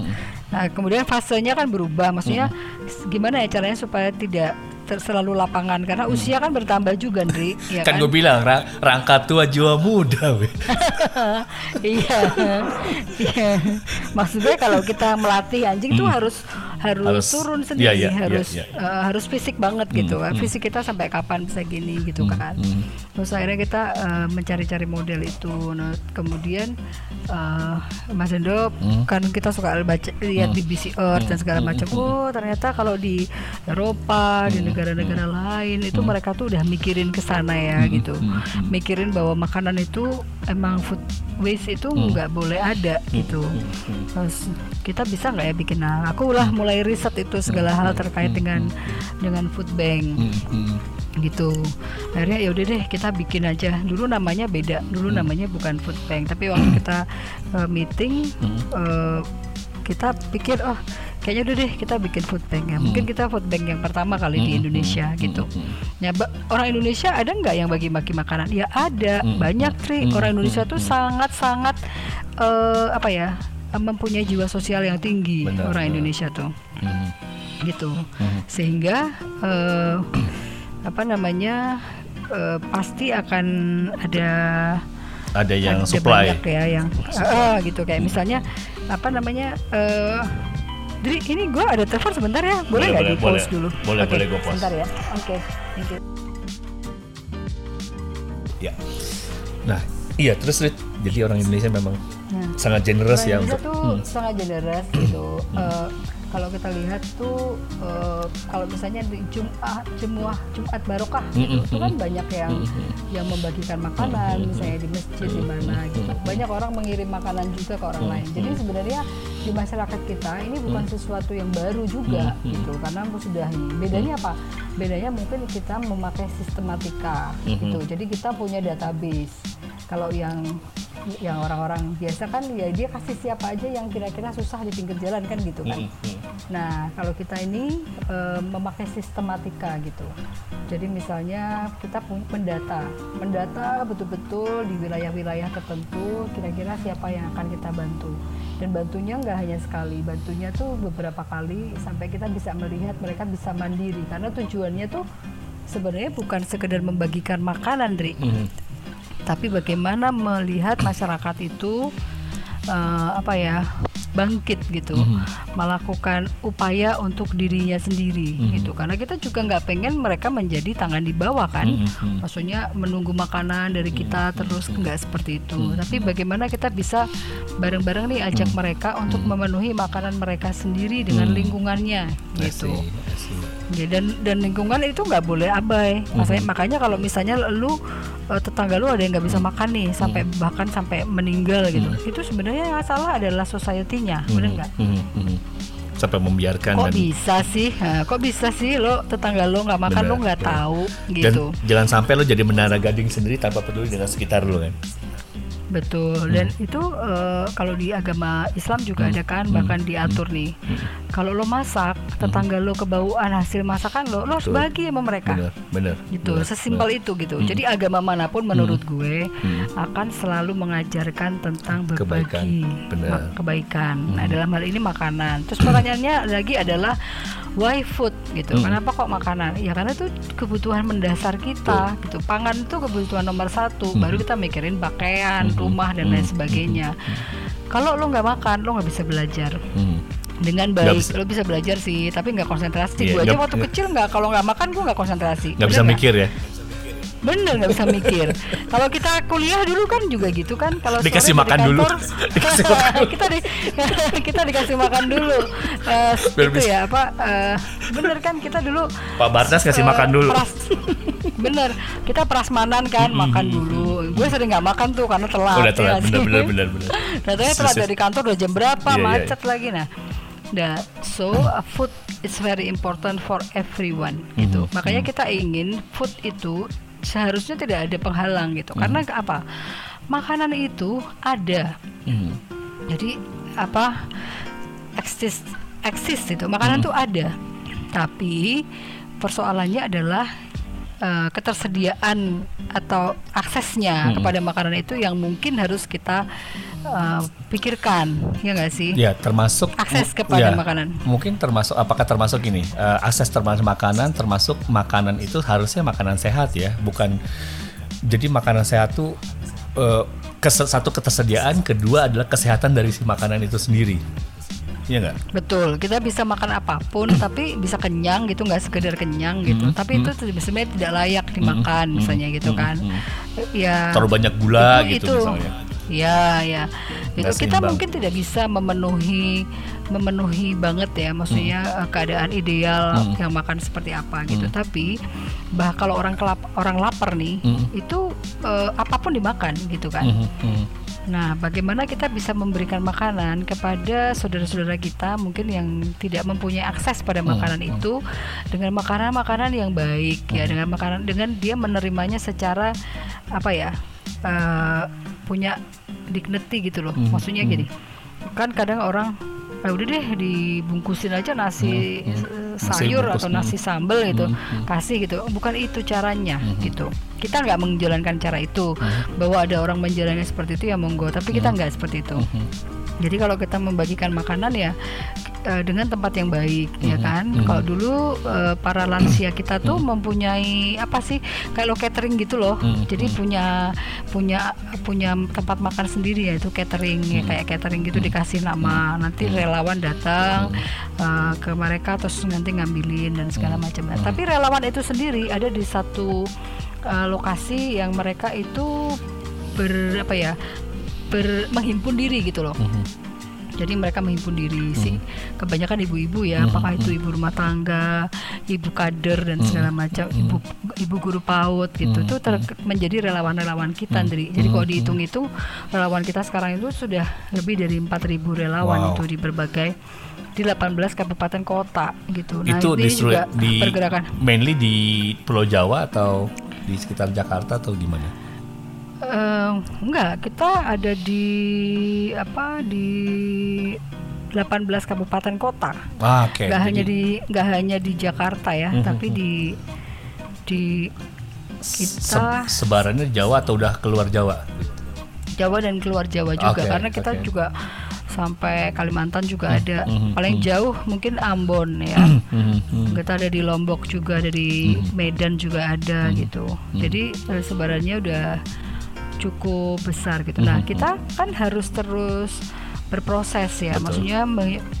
Nah kemudian fasenya kan berubah. Maksudnya s- gimana ya caranya supaya tidak selalu lapangan. Karena usia kan bertambah juga Ndri. Ya Kan gue bilang ra- rangka tua jiwa muda, iya. Iya. Maksudnya kalau kita melatih anjing tuh harus harus, Harus- turun iya, sendiri iya, iya, harus iya. eh, harus fisik banget gitu. Kan fisik kita sampai kapan bisa gini gitu kan. terus akhirnya kita eh, mencari-cari model itu. Nah kemudian eh, Mas Endo kan kita suka baca lihat BBC Earth dan segala macam. oh ternyata kalau di Eropa di negara-negara lain itu mereka tuh udah mikirin ke sana ya gitu. Mikirin bahwa makanan itu emang food waste itu nggak boleh ada gitu. Terus kita bisa nggak ya bikin? Nah aku lah mulai riset itu segala hal terkait dengan dengan food bank. Gitu. Akhirnya ya udah deh kita bikin aja. Dulu namanya beda dulu namanya bukan food bank. Tapi waktu kita uh, meeting uh, kita pikir oh kayaknya udah deh kita bikin food bank ya. Mungkin kita food bank yang pertama kali di Indonesia gitu. Ya ba- orang Indonesia ada nggak yang bagi-bagi makanan? Ya ada. Banyak tri. Orang Indonesia tuh sangat sangat eh, apa ya mempunyai jiwa sosial yang tinggi Benar, orang benar. Indonesia tuh. Gitu. Sehingga eh, apa namanya eh, pasti akan ada Ada yang ada supply. banyak ya yang eh, gitu. Kayak misalnya apa namanya eh jadi ini gue ada telepon sebentar ya boleh Boleh, nggak di pause boleh. dulu Boleh, Oke, boleh, gua pause. sebentar ya oke thank you. Ya. Nah, iya terus Rit, jadi orang Indonesia memang Nah. sangat generous Orang ya Indonesia untuk tuh Hmm. sangat generous gitu. Eh, kalau kita lihat tuh eh, kalau misalnya di Jumat Jumat Jumat Barokah gitu, itu kan banyak yang yang membagikan makanan misalnya di masjid di mana gitu. Banyak orang mengirim makanan juga ke orang lain. Jadi sebenarnya di masyarakat kita ini bukan sesuatu yang baru juga gitu karena sudah. Bedanya apa? Bedanya mungkin kita memakai sistematika gitu. Jadi kita punya database. Kalau yang yang orang-orang biasa kan ya dia kasih siapa aja yang kira-kira susah di pinggir jalan kan gitu kan. Nah kalau kita ini eh, memakai sistematika gitu. Jadi misalnya kita mendata, mendata betul-betul di wilayah-wilayah tertentu kira-kira siapa yang akan kita bantu. Dan bantunya nggak hanya sekali, bantunya tuh beberapa kali sampai kita bisa melihat mereka bisa mandiri. Karena tujuannya tuh sebenarnya bukan sekedar membagikan makanan, Dri Hmm. Tapi bagaimana melihat masyarakat itu eh, apa ya bangkit gitu. Melakukan upaya untuk dirinya sendiri gitu. Karena kita juga nggak pengen mereka menjadi tangan di bawah kan? Mhm. maksudnya menunggu makanan dari kita terus nggak seperti itu. Tapi bagaimana kita bisa bareng-bareng nih ajak mereka untuk memenuhi makanan mereka sendiri dengan lingkungannya gitu. Ya, dan dan lingkungan itu nggak boleh abai. Makanya makanya kalau misalnya lu eh, tetangga lu ada yang nggak bisa makan nih sampai bahkan sampai meninggal gitu. Itu sebenarnya yang salah adalah society-nya, bener nggak? Mhm, mhm. Sampai membiarkan Kok dan bisa sih? Nah, kok bisa sih lo tetangga lo nggak makan Bener, lo nggak tahu dan gitu. jangan sampai lo jadi menara gading sendiri tanpa peduli dengan sekitar lo kan. Betul. Dan itu eh, kalau di agama Islam juga ada kan bahkan diatur nih. Kalau lo masak, tetangga lo kebauan hasil masakan lo, lo harus Betul. bagi sama mereka. Bener, bener. gitu bener, sesimpel bener. itu gitu jadi agama mana pun menurut gue Hmm. akan selalu mengajarkan tentang Kebaikan, berbagi benar. ma- kebaikan nah dalam hal ini makanan terus pertanyaannya lagi adalah why food gitu Hmm. kenapa kok makanan ya karena itu kebutuhan mendasar kita gitu pangan itu kebutuhan nomor satu Hmm. baru kita mikirin pakaian rumah dan lain sebagainya kalau lo nggak makan lo nggak bisa belajar Hmm. Dengan baik. bisa. lo bisa belajar sih tapi nggak konsentrasi. Iya, gue aja waktu nggak- kecil nggak kalau nggak makan gue nggak konsentrasi. Nggak Bener bisa mikir ya? Bener nggak bisa mikir. Kalau kita kuliah dulu kan juga gitu kan. Kalau Dikasih makan dulu. kantor, Dikasih makan kita di, kita dikasih makan dulu. Biar itu ya apa eh, bener kan? Kita dulu Pak Barnas kasih eh, makan dulu. pras- bener kita prasmanan kan makan dulu. Gue sering nggak makan tuh karena telat udah telat. ya bener bener bener bener. Datanya telat dari kantor udah jam berapa? Iya, iya. macet lagi nah. Nah, so uh, food is very important for everyone gitu. Mhm, Makanya kita ingin food itu seharusnya tidak ada penghalang gitu. Karena Mhm. apa? Makanan itu ada. Hmm. Jadi apa? Eksis eksis itu. Makanan itu ada. Tapi persoalannya adalah uh, ketersediaan atau aksesnya Mhm. kepada makanan itu yang mungkin harus kita uh, pikirkan, ya nggak sih? Ya termasuk Akses kepada ya, makanan. Mungkin termasuk apakah termasuk ini eh, akses termasuk makanan termasuk makanan itu harusnya makanan sehat ya bukan jadi makanan sehat tuh eh, kes- satu ketersediaan kedua adalah kesehatan dari si makanan itu sendiri. Iya nggak? Betul, kita bisa makan apa pun tapi bisa kenyang gitu, nggak sekedar kenyang gitu. Mhm, Tapi itu sebenarnya tidak layak dimakan, mhm, misalnya gitu mhm, kan. mhm. Ya. Terlalu banyak gula itu, gitu itu. misalnya. Ya, ya. Itu Nggak kita seimbang. mungkin tidak bisa memenuhi memenuhi banget ya, maksudnya Hmm. eh, keadaan ideal yang makan seperti apa gitu. Tapi bah kalau orang kelap, orang lapar nih, Hmm. itu eh, apa pun dimakan gitu kan. Mhm, mhm. Nah, bagaimana kita bisa memberikan makanan kepada saudara-saudara kita mungkin yang tidak mempunyai akses pada Hmm, makanan itu dengan makanan-makanan yang baik ya, dengan makanan dengan dia menerimanya secara apa ya? eh, punya dignity gitu loh. Hmm, Maksudnya hmm. gini. Kan kadang orang "Ah, udah deh dibungkusin aja nasi Hmm, hmm. eh, Nasi sayur bungkus, atau nasi sambel gitu Hmm, hmm. kasih gitu bukan itu caranya Hmm. gitu kita nggak menjalankan cara itu Hmm. bahwa ada orang menjalankan seperti itu ya monggo tapi kita nggak seperti itu Mhm. jadi kalau kita membagikan makanan ya uh, dengan tempat yang baik ya kan. Kalau dulu uh, para lansia kita tuh mempunyai apa sih kalau catering gitu loh. Jadi punya punya punya tempat makan sendiri ya itu catering ya kayak catering gitu dikasih nama. Nanti relawan datang uh, ke mereka terus nanti ngambilin dan segala macam. Nah, Tapi relawan itu sendiri ada di satu uh, lokasi yang mereka itu ber apa ya ber menghimpun diri gitu loh. Jadi mereka menghimpun diri sih. Kebanyakan ibu-ibu ya, apakah itu ibu rumah tangga, ibu kader dan segala macam, ibu ibu guru PAUD gitu. Itu ter- menjadi relawan-relawan kita, Andri. Jadi kalau dihitung-hitung relawan kita sekarang itu sudah lebih dari 4000 relawan Wow. itu di berbagai di 18 kabupaten kota gitu. Nah, itu ini juga di pergerakan mainly di Pulau Jawa atau di sekitar Jakarta atau gimana? Eh, enggak, kita ada di apa di 18 kabupaten kota. Ah, oke. Nggak hanya Jadi di nggak hanya di Jakarta ya, Mhm. tapi di di kita se- sebarannya Jawa atau udah keluar Jawa? Jawa dan keluar Jawa juga Oke, karena kita oke. juga sampai Kalimantan juga ada. mhm, Paling mhm. jauh mungkin Ambon ya. Hmm, hmm. Kita ada di Lombok juga, ada di Medan juga ada gitu. Jadi eh, sebarannya udah cukup besar gitu. Nah, kita kan harus terus berproses ya. Betul. Maksudnya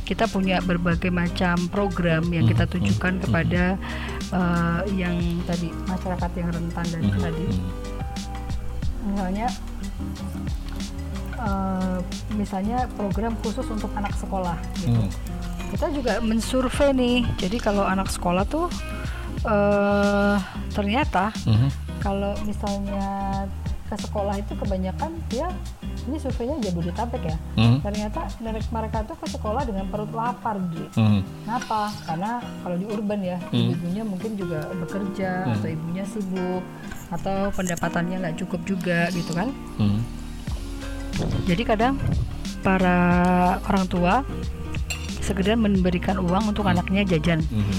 kita punya berbagai macam program yang kita tujukan kepada eh, yang tadi masyarakat yang rentan dan tadi. Misalnya eh, misalnya program khusus untuk anak sekolah gitu Hmm. kita juga mensurvei nih jadi kalau anak sekolah tuh eh ternyata kalau misalnya ke sekolah itu kebanyakan dia ini surveinya Jabodetabek ya Mhm. ternyata mereka mereka tuh ke sekolah dengan perut lapar gitu Mhm. Kenapa? Karena kalau di urban ya, ibunya mungkin juga bekerja atau ibunya sibuk atau pendapatannya nggak cukup juga gitu kan. Mhm. Jadi kadang para orang tua sekedar memberikan uang untuk anaknya jajan Mhm.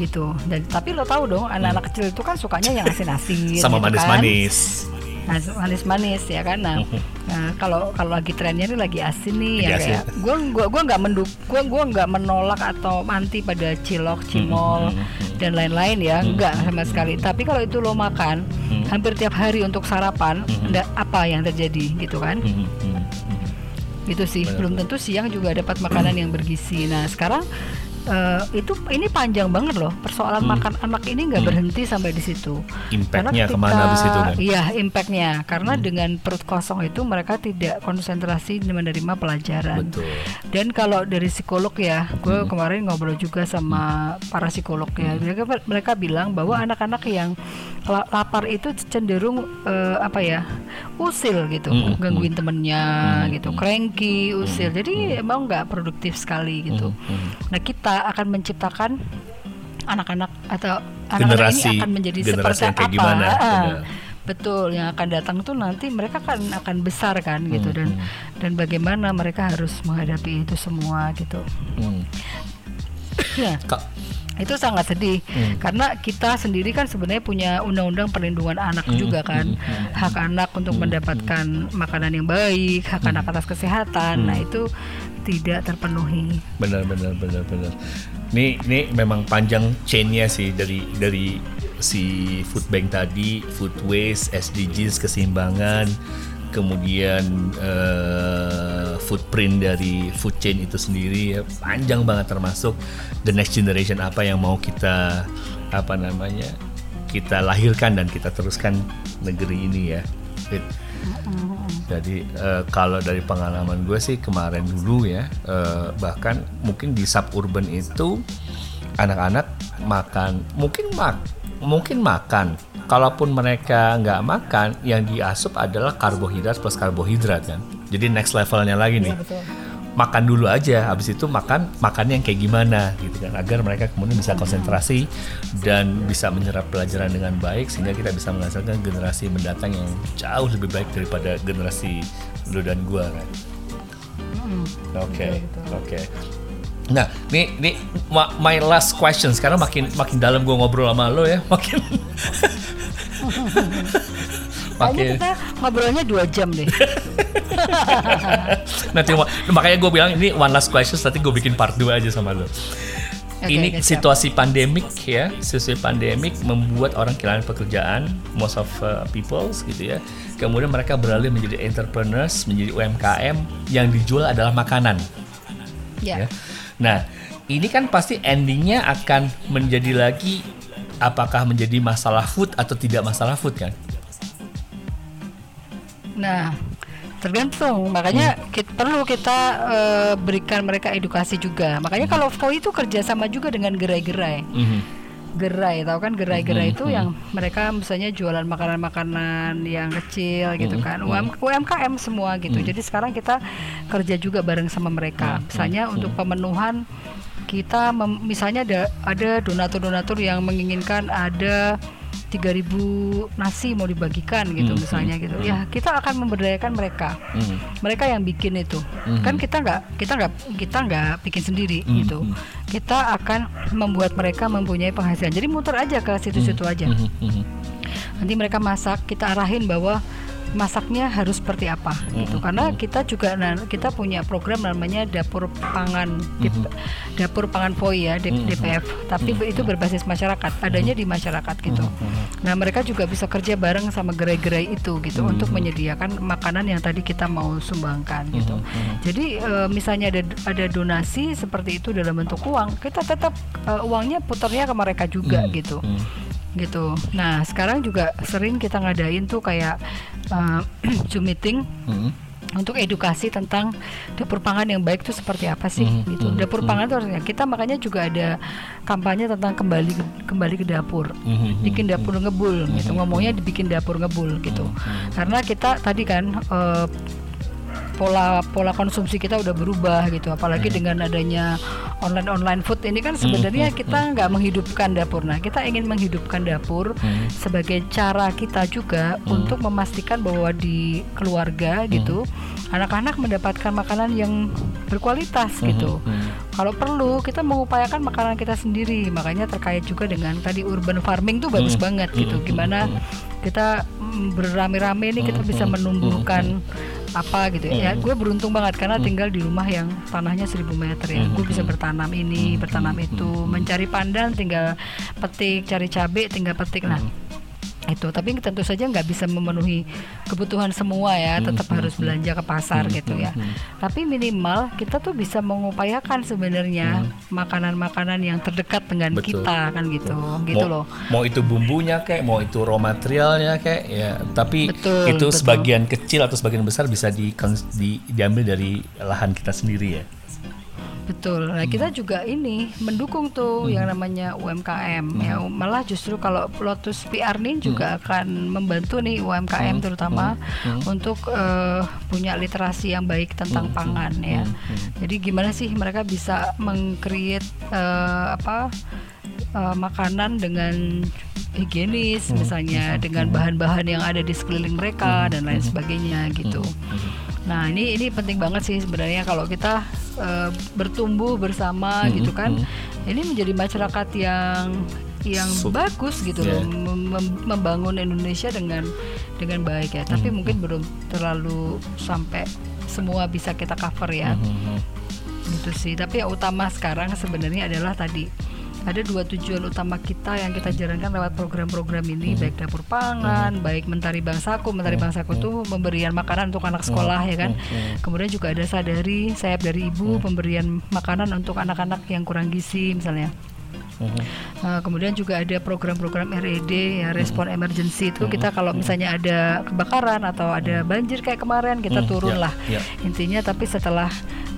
gitu. Dan tapi lo tahu dong anak-anak kecil itu kan sukanya yang asin-asin Sama gitu kan. Manis-manis. Ya kan. Nah, nah, kalau kalau lagi trennya ini lagi asin nih ya Lagi kayak gua gua gua nggak menduk gua gua nggak menolak atau anti pada cilok, cimol dan lain-lain ya, nggak sama sekali. Tapi kalau itu lo makan hampir tiap hari untuk sarapan, nggak apa yang terjadi gitu kan? Mhm. Mhm. Gitu sih. Benar, Belum tentu siang juga dapat makanan yang bergizi. Nah, sekarang eh, itu ini panjang banget loh. Persoalan makan anak ini nggak berhenti sampai di situ. Impactnya ke mana habis itu kan? Iya, impactnya karena dengan perut kosong itu mereka tidak konsentrasi menerima pelajaran. Betul. Dan kalau dari psikolog ya, gue kemarin ngobrol juga sama para psikolog ya, mereka mereka bilang bahwa anak-anak yang la- lapar itu cenderung eh, apa ya, usil gitu, Mm, gangguin temennya gitu, cranky, usil. Jadi emang nggak produktif sekali gitu. Mhm. Nah kita akan menciptakan anak-anak atau anak-anak Generasi- ini akan menjadi generasi seperti yang kayak apa? gimana, benar. betul, yang akan datang tuh nanti mereka kan akan besar kan gitu dan dan bagaimana mereka harus menghadapi itu semua gitu. Hmm. Ya, itu sangat sedih Hmm. karena kita sendiri kan sebenarnya punya undang-undang perlindungan anak Hmm, juga kan, hak anak untuk mendapatkan makanan yang baik, hak anak atas kesehatan. Nah itu tidak terpenuhi. benar benar benar benar. Ini ini memang panjang chainnya sih dari dari si food bank tadi, food waste, SDGs keseimbangan, kemudian eh, footprint dari food chain itu sendiri ya, panjang banget termasuk the next generation apa yang mau kita apa namanya kita lahirkan dan kita teruskan negeri ini ya. Jadi eh, kalau dari pengalaman gue sih kemarin dulu ya, eh, bahkan mungkin di suburban itu anak-anak makan mungkin mak mungkin makan. Kalaupun mereka nggak makan, yang diasup adalah karbohidrat plus karbohidrat kan. Jadi next levelnya lagi nih betul. Makan dulu aja. Habis itu makan makannya yang kayak gimana gitu kan. Agar mereka kemudian bisa konsentrasi dan bisa menyerap pelajaran dengan baik sehingga kita bisa menghasilkan generasi mendatang yang jauh lebih baik daripada generasi lu dan gua kan. Oke oke. Nah nih ma- my last question. Sekarang makin makin dalam gua ngobrol sama lo ya. Makin Kayaknya kita ngobrolnya dua jam deh. nanti makanya gue bilang ini one last question nanti gue bikin part 2 aja sama lo Oke, ini siap. situasi pandemik ya situasi pandemik membuat orang kehilangan pekerjaan most of uh, people gitu ya kemudian mereka beralih menjadi entrepreneurs menjadi UMKM yang dijual adalah makanan Ya. ya. Nah, ini kan pasti endingnya akan menjadi lagi apakah menjadi masalah food atau tidak masalah food kan? Nah, tergantung. Makanya Hmm. kita, perlu kita eh, berikan mereka edukasi juga. Makanya Hmm. kalau FOI itu kerjasama juga dengan gerai-gerai. Mhm. Gerai, tahu kan gerai-gerai Mhm, itu yang mereka misalnya jualan makanan-makanan yang kecil gitu kan. UM, UMKM semua gitu. Jadi sekarang kita kerja juga bareng sama mereka. Misalnya untuk pemenuhan kita mem- misalnya ada ada donatur-donatur yang menginginkan ada 3000 nasi mau dibagikan gitu Mhm, misalnya gitu. mhm. Ya, kita akan memberdayakan mereka Mhm. mereka yang bikin itu Mhm. kan kita nggak kita nggak kita nggak bikin sendiri Mhm. gitu kita akan membuat mereka mempunyai penghasilan jadi muter aja ke situ-situ aja Mhm, mhm. nanti mereka masak kita arahin bahwa masaknya harus seperti apa gitu Mhm, karena kita juga nah, kita punya program namanya dapur pangan Dip- dapur pangan POI ya D- Mhm. DPF tapi Mhm. itu berbasis masyarakat adanya di masyarakat gitu Mhm. Nah, mereka juga bisa kerja bareng sama gerai-gerai itu gitu Mhm. untuk menyediakan makanan yang tadi kita mau sumbangkan gitu. Mhm, mhm. Jadi eh, misalnya ada ada donasi seperti itu dalam bentuk uang, kita tetap eh, uangnya putarnya ke mereka juga Mhm, gitu. mhm. Gitu. Nah, sekarang juga sering kita ngadain tuh kayak eh, Zoom meeting Mhm. untuk edukasi tentang dapur pangan yang baik itu seperti apa sih Mhm, gitu. mhm, Dapur mhm. pangan itu harusnya kita makanya juga ada kampanye tentang kembali kembali ke dapur Mhm, bikin mhm. dapur ngebul gitu Mhm. ngomongnya dibikin dapur ngebul gitu Mhm. karena kita tadi kan eh, pola pola konsumsi kita udah berubah gitu apalagi Mhm. dengan adanya online online food ini kan sebenarnya Mhm. kita nggak menghidupkan dapur nah kita ingin menghidupkan dapur Mhm. sebagai cara kita juga Mhm. untuk memastikan bahwa di keluarga gitu anak-anak mendapatkan makanan yang berkualitas gitu Mhm. kalau perlu kita mengupayakan makanan kita sendiri makanya terkait juga dengan tadi urban farming tuh bagus Hmm. banget gitu Hmm. gimana Hmm. Kita mm, berame-rame nih kita Hmm. bisa Hmm. menumbuhkan apa gitu ya Hmm. gue beruntung banget karena Hmm. tinggal di rumah yang tanahnya 1000 meter ya Hmm. gue bisa bertanam ini Hmm. bertanam Hmm. itu Hmm. mencari pandan tinggal petik cari cabai tinggal petik nah Hmm. Itu tapi tentu saja nggak bisa memenuhi kebutuhan semua ya Hmm, tetap hmm, harus hmm. belanja ke pasar Hmm, gitu hmm, ya hmm. tapi minimal kita tuh bisa mengupayakan sebenarnya makanan-makanan yang terdekat dengan Hmm. Betul. kita kan gitu gitu mau, loh mau itu bumbunya kayak mau itu raw materialnya kayak ya tapi Betul, itu betul. sebagian kecil atau sebagian besar bisa di, di- diambil dari lahan kita sendiri ya betul. Nah kita juga ini mendukung tuh yang namanya UMKM ya. Malah justru kalau Lotus PR nih juga akan membantu nih UMKM terutama untuk eh, punya literasi yang baik tentang pangan ya. Jadi gimana sih mereka bisa mengcreate eh, apa eh, makanan dengan higienis misalnya dengan bahan-bahan yang ada di sekeliling mereka dan lain sebagainya gitu. Nah ini ini penting banget sih sebenarnya kalau kita eh, bertumbuh bersama Mhm, gitu kan, mhm. ini menjadi masyarakat yang yang So- bagus gitu loh, Yeah. mem- mem- membangun Indonesia dengan dengan baik ya. Tapi Mhm. mungkin belum terlalu sampai semua bisa kita cover ya Mhm. gitu sih tapi yang utama sekarang sebenarnya adalah tadi ada dua tujuan utama kita yang kita jalankan lewat program-program ini baik dapur pangan baik mentari bangsaku. Mentari bangsaku tuh pemberian makanan untuk anak sekolah ya kan? Kemudian juga ada sadari sayap dari ibu pemberian makanan untuk anak-anak yang kurang gizi misalnya Nah, kemudian juga ada program-program RED ya respon emergency itu kita kalau misalnya ada kebakaran atau ada banjir kayak kemarin kita Hmm, turun ya, lah. ya. intinya tapi setelah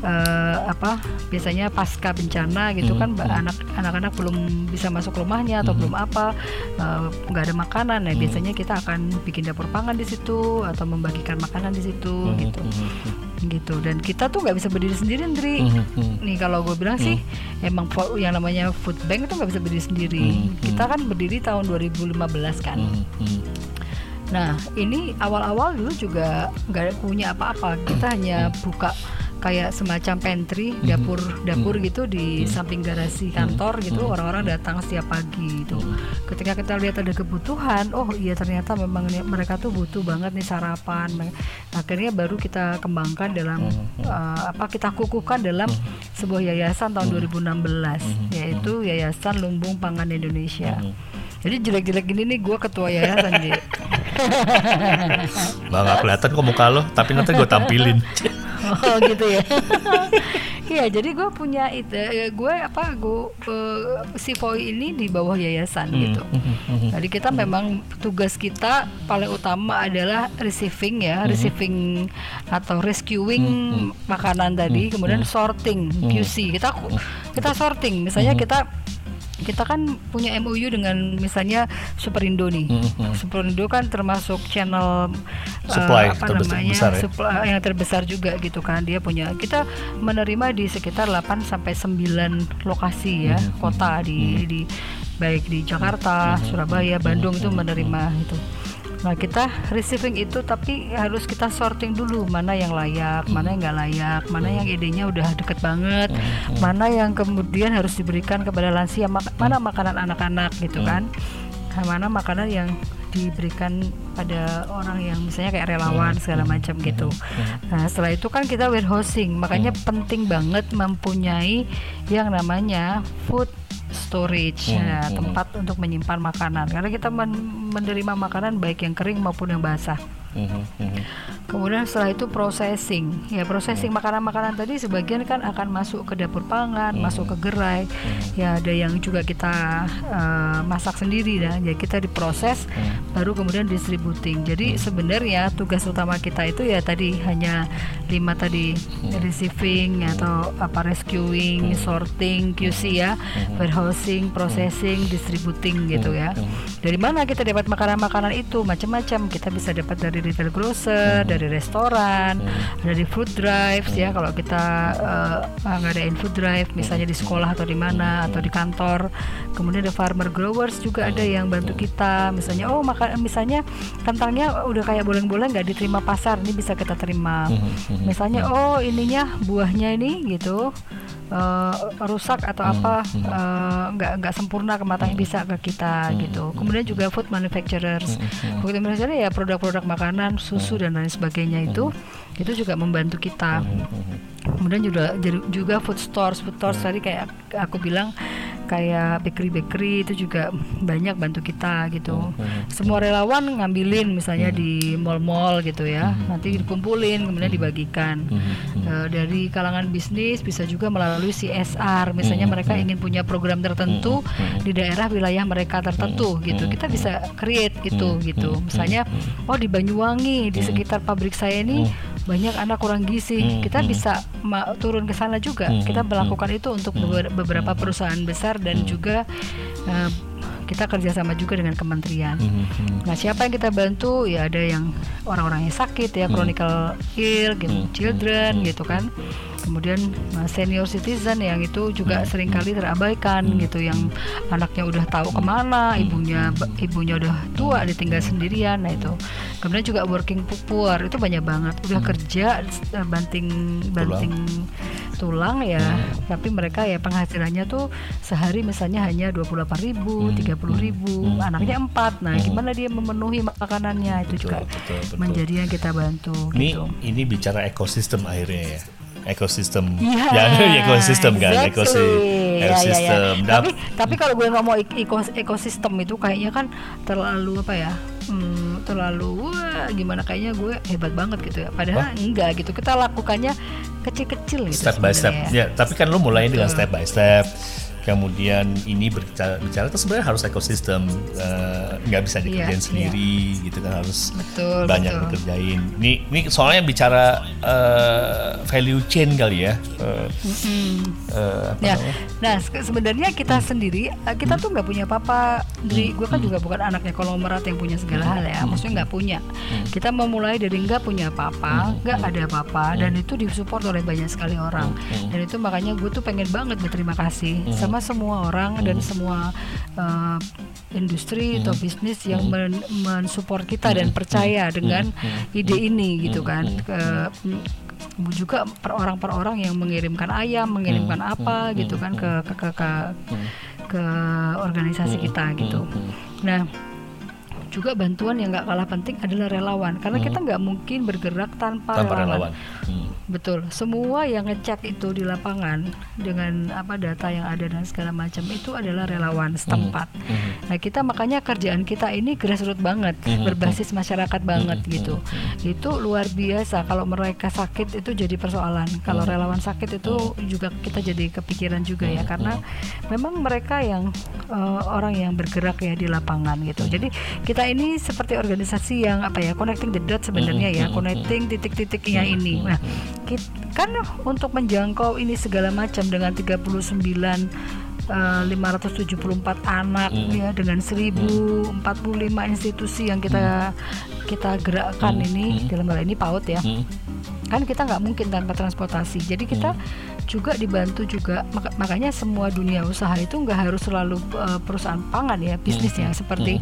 eh, apa biasanya pasca bencana gitu Hmm, kan anak anak-anak belum bisa masuk rumahnya atau belum apa eh, nggak ada makanan nah biasanya kita akan bikin dapur pangan di situ atau membagikan makanan di situ Mhm, gitu. Mhm, gitu. Dan kita tuh nggak bisa berdiri sendiri Ndri. Mhm, mhm. nih kalau gue bilang sih emang fo- yang namanya food bank itu nggak bisa berdiri sendiri. Hmm, kita kan berdiri tahun 2015 kan. Mhm, mhm. nah ini awal-awal dulu juga nggak punya apa-apa. Kita hanya buka kayak semacam pantry dapur dapur gitu di samping garasi kantor gitu orang-orang datang setiap pagi itu ketika kita lihat ada kebutuhan oh iya ternyata memang mereka tuh butuh banget nih sarapan. Akhirnya baru kita kembangkan dalam eh, apa kita kukuhkan dalam sebuah yayasan tahun 2016 yaitu Yayasan Lumbung Pangan Indonesia. Jadi jelek-jelek gini nih gue ketua yayasan Ji. Bah nggak kelihatan kok muka lo, tapi nanti gue tampilin. Oh gitu ya. Iya, jadi gue punya itu, eh, gue apa, gue eh, si Voi ini di bawah yayasan gitu. Jadi kita memang tugas kita paling utama adalah receiving ya, receiving atau rescuing makanan tadi, kemudian sorting QC. Kita kita sorting, misalnya kita kita kan punya MOU dengan misalnya Superindo nih. Superindo kan termasuk channel eh, Supply apa terbesar- namanya besar ya? supply yang terbesar juga gitu kan. Dia punya kita menerima di sekitar 8 sampai 9 lokasi ya, kota di di baik di Jakarta, Surabaya, Bandung itu menerima itu. Nah kita receiving itu tapi harus kita sorting dulu mana yang layak, mana yang nggak layak, mana yang idenya udah deket banget, mana yang kemudian harus diberikan kepada lansia, mak- mana makanan anak-anak gitu kan, Nah, mana makanan yang diberikan pada orang yang misalnya kayak relawan segala macam gitu. Nah setelah itu kan kita warehousing, makanya penting banget mempunyai yang namanya food storage, ya, tempat untuk menyimpan makanan. Karena kita men- menerima makanan baik yang kering maupun yang basah. Kemudian setelah itu processing. Ya, processing makanan-makanan tadi sebagian kan akan masuk ke dapur pangan, masuk ke gerai. Ya, ada yang juga kita eh, masak sendiri ya. Jadi kita diproses baru kemudian distributing. Jadi sebenarnya tugas utama kita itu ya tadi hanya lima tadi receiving atau apa rescuing, sorting, QC ya, warehousing, processing, distributing gitu ya. Dari mana kita dapat makanan-makanan itu? Macam-macam. Kita bisa dapat dari retail grocer, dari restoran, dari food drives ya. Kalau kita eh, ngadain food drive, misalnya di sekolah atau di mana atau di kantor. Kemudian ada farmer growers juga ada yang bantu kita. Misalnya, oh maka misalnya kentangnya udah kayak boleng-boleng nggak diterima pasar, ini bisa kita terima. Misalnya, oh ininya buahnya ini gitu eh, rusak atau apa eh, nggak nggak sempurna kematangan bisa ke kita gitu. Kemudian juga food manufacturers, food manufacturer ya produk-produk makanan, susu dan lain sebagainya itu itu juga membantu kita. Kemudian juga juga food stores, food stores tadi kayak aku bilang kayak bakery-bakery itu juga banyak bantu kita gitu. Semua relawan ngambilin misalnya di mall-mall gitu ya, nanti dikumpulin kemudian dibagikan. Eh, dari kalangan bisnis bisa juga melalui CSR, misalnya mereka ingin punya program tertentu di daerah wilayah mereka tertentu gitu. Kita bisa create gitu gitu. Misalnya oh di Banyuwangi di sekitar pabrik saya ini banyak anak kurang gizi. Kita bisa ma- turun ke sana juga. Kita melakukan itu untuk beber- beberapa perusahaan besar dan juga eh, kita kerjasama juga dengan kementerian. Nah siapa yang kita bantu? Ya ada yang orang-orang yang sakit ya, chronical ill, gitu, children gitu kan. Kemudian uh, senior citizen yang itu juga sering kali terabaikan gitu, yang anaknya udah tahu ke mana, ibunya ibunya udah tua, ditinggal sendirian. Nah itu. Kemudian juga working poor itu banyak banget. Udah kerja uh, banting banting tulang ya, tapi mereka ya penghasilannya tuh sehari misalnya hanya 28.000 ribu, 30 ribu, anaknya empat. Nah, gimana dia memenuhi makanannya itu juga betul, betul. menjadi yang kita bantu Ini gitu. ini bicara ekosistem akhirnya ya. Ekosistem. Iya, Ya, ekosistem kan, exactly. ekosistem. Ya, ya, ya. ekosistem. Tapi tapi kalau gue ik- ekos- ekosistem itu kayaknya kan terlalu apa ya? Hmm, terlalu wah gimana kayaknya gue hebat banget gitu ya. Padahal enggak gitu. Kita lakukannya kecil-kecil gitu. step by step. sebenarnya. Ya, tapi kan lu mulai dengan step by step. Kemudian ini berbicara, bicara itu sebenarnya harus ekosistem, eh, nggak bisa dikerjain Iya, sendiri, gitu kan harus Betul, banyak betul. dikerjain. Ini, ini soalnya bicara eh, value chain kali ya. Eh, eh, apa Ya, namanya? nah se- sebenarnya kita sendiri eh, kita tuh nggak punya apa-apa. Jadi gue kan juga bukan anaknya konglomerat yang punya segala hal ya. Maksudnya nggak punya. Kita memulai dari nggak punya apa-apa, nggak ada apa-apa, dan itu disupport oleh banyak sekali orang. Dan itu makanya gue tuh pengen banget berterima kasih sama semua orang dan semua eh, industri atau bisnis yang men- mensupport kita dan percaya dengan ide ini gitu kan. Ke- juga per orang per orang yang mengirimkan ayam, mengirimkan Hmm, apa hmm, gitu hmm, kan hmm. ke ke ke ke, ke organisasi kita gitu. Hmm, Nah, juga bantuan yang nggak kalah penting adalah relawan karena kita nggak mungkin bergerak tanpa, Hmm. tanpa relawan. relawan. Hmm. Betul, semua yang ngecek itu di lapangan dengan apa data yang ada dan segala macam itu adalah relawan setempat. Mhm. Nah kita makanya kerjaan kita ini grassroots banget, Mhm. berbasis masyarakat banget Mhm. gitu. Itu luar biasa. Kalau mereka sakit itu jadi persoalan. Kalau Mhm. relawan sakit itu juga kita jadi kepikiran juga ya, Mhm. karena memang mereka yang eh, orang yang bergerak ya di lapangan gitu. Jadi kita ini seperti organisasi yang apa ya, connecting the dots sebenarnya ya, Mhm. connecting titik-titiknya ini. Nah kit- kan untuk menjangkau ini segala macam dengan 39 eh, 574 anak Mm. ya dengan 1045 institusi yang kita kita gerakkan Mm. ini Mm. dalam hal ini PAUD ya Hmm. Kan kita nggak mungkin tanpa transportasi. Jadi kita juga dibantu juga. Maka- makanya semua dunia usaha itu nggak harus selalu uh, perusahaan pangan ya bisnis Hmm. yang seperti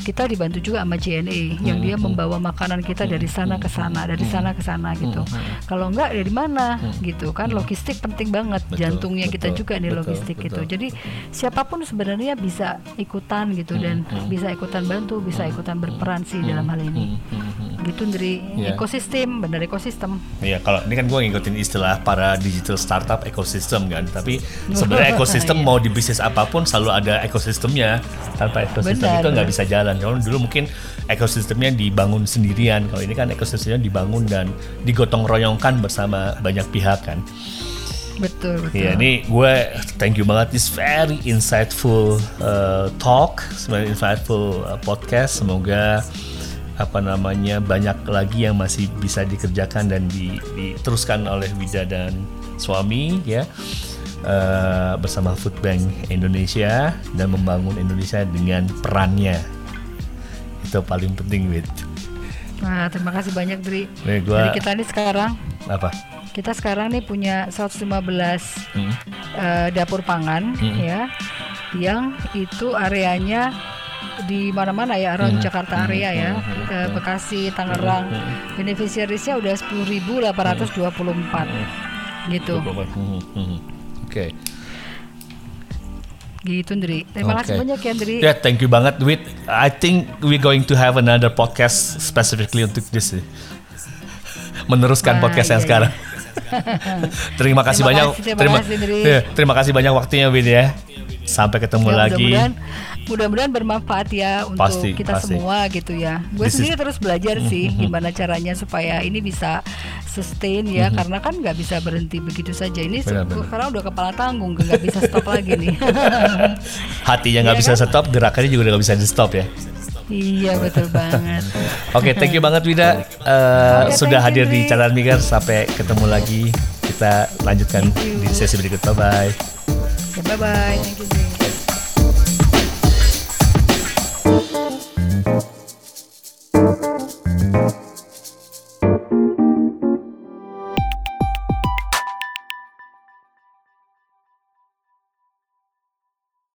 kita dibantu juga sama JNE yang dia membawa makanan kita dari sana ke sana dari sana ke sana gitu. Kalau nggak dari mana? Gitu kan. Logistik penting banget. Betul, jantungnya kita betul, juga nih betul, logistik betul. gitu jadi siapa pun sebenarnya bisa ikutan gitu dan bisa ikutan bantu bisa ikutan berperan sih dalam hal ini. Hmm, hmm, hmm. Gitu dari Ya. ekosistem benar ekosistem Iya, kalau ini kan gue ngikutin istilah para digital startup ekosistem kan. Tapi sebenarnya ekosistem Iya. mau di bisnis apa pun selalu ada ekosistemnya. Tanpa ekosistem Benar, itu nggak bisa jalan. Kalau dulu mungkin ekosistemnya dibangun sendirian. Kalau ini kan ekosistemnya dibangun dan digotong royongkan bersama banyak pihak kan. betul betul Iya, ini gue thank you banget. This very insightful uh, talk, very insightful uh, podcast. Semoga apa namanya banyak lagi yang masih bisa dikerjakan dan di- diteruskan oleh Wida dan suami ya uh, bersama Food Bank Indonesia dan membangun Indonesia dengan perannya. Itu paling penting, Wid. Nah, terima kasih banyak Dri. Nih, gua- Jadi kita ini sekarang Apa? kita sekarang nih punya 115 Hmm. eh, dapur pangan Hmm. ya yang itu areanya di mana-mana ya around Hmm. Jakarta area ya ke Bekasi Tangerang beneficiariesnya udah 10.824 gitu Hmm, hmm. Oke. gitu Dri terima kasih Oke. banyak ya Dri Ya, thank you banget, Wid. I think we're going to have another podcast specifically untuk this. eh. Meneruskan Wah, podcast yang iya, sekarang. terima kasih Terima banyak. kasih, terima terima, kasih, Dri. ya, terima kasih banyak waktunya, Wid ya. Sampai ketemu Ya, lagi. mudah-mudahan mudah-mudahan bermanfaat ya untuk Pasti, kita pasti. semua gitu ya. Gue This is- sendiri terus belajar sih gimana caranya supaya ini bisa sustain ya karena kan nggak bisa berhenti begitu saja. Ini Benar, benar. sekarang udah kepala tanggung nggak bisa stop lagi nih. Hatinya nggak Iya bisa kan? stop, gerakannya juga nggak bisa di stop ya. iya betul banget. Oke, thank you banget Wida. Eh, Oke, sudah thank you, hadir di catatan Migar. Sampai ketemu lagi. Kita lanjutkan di sesi berikut. Bye bye. Ya, bye bye. Thank you.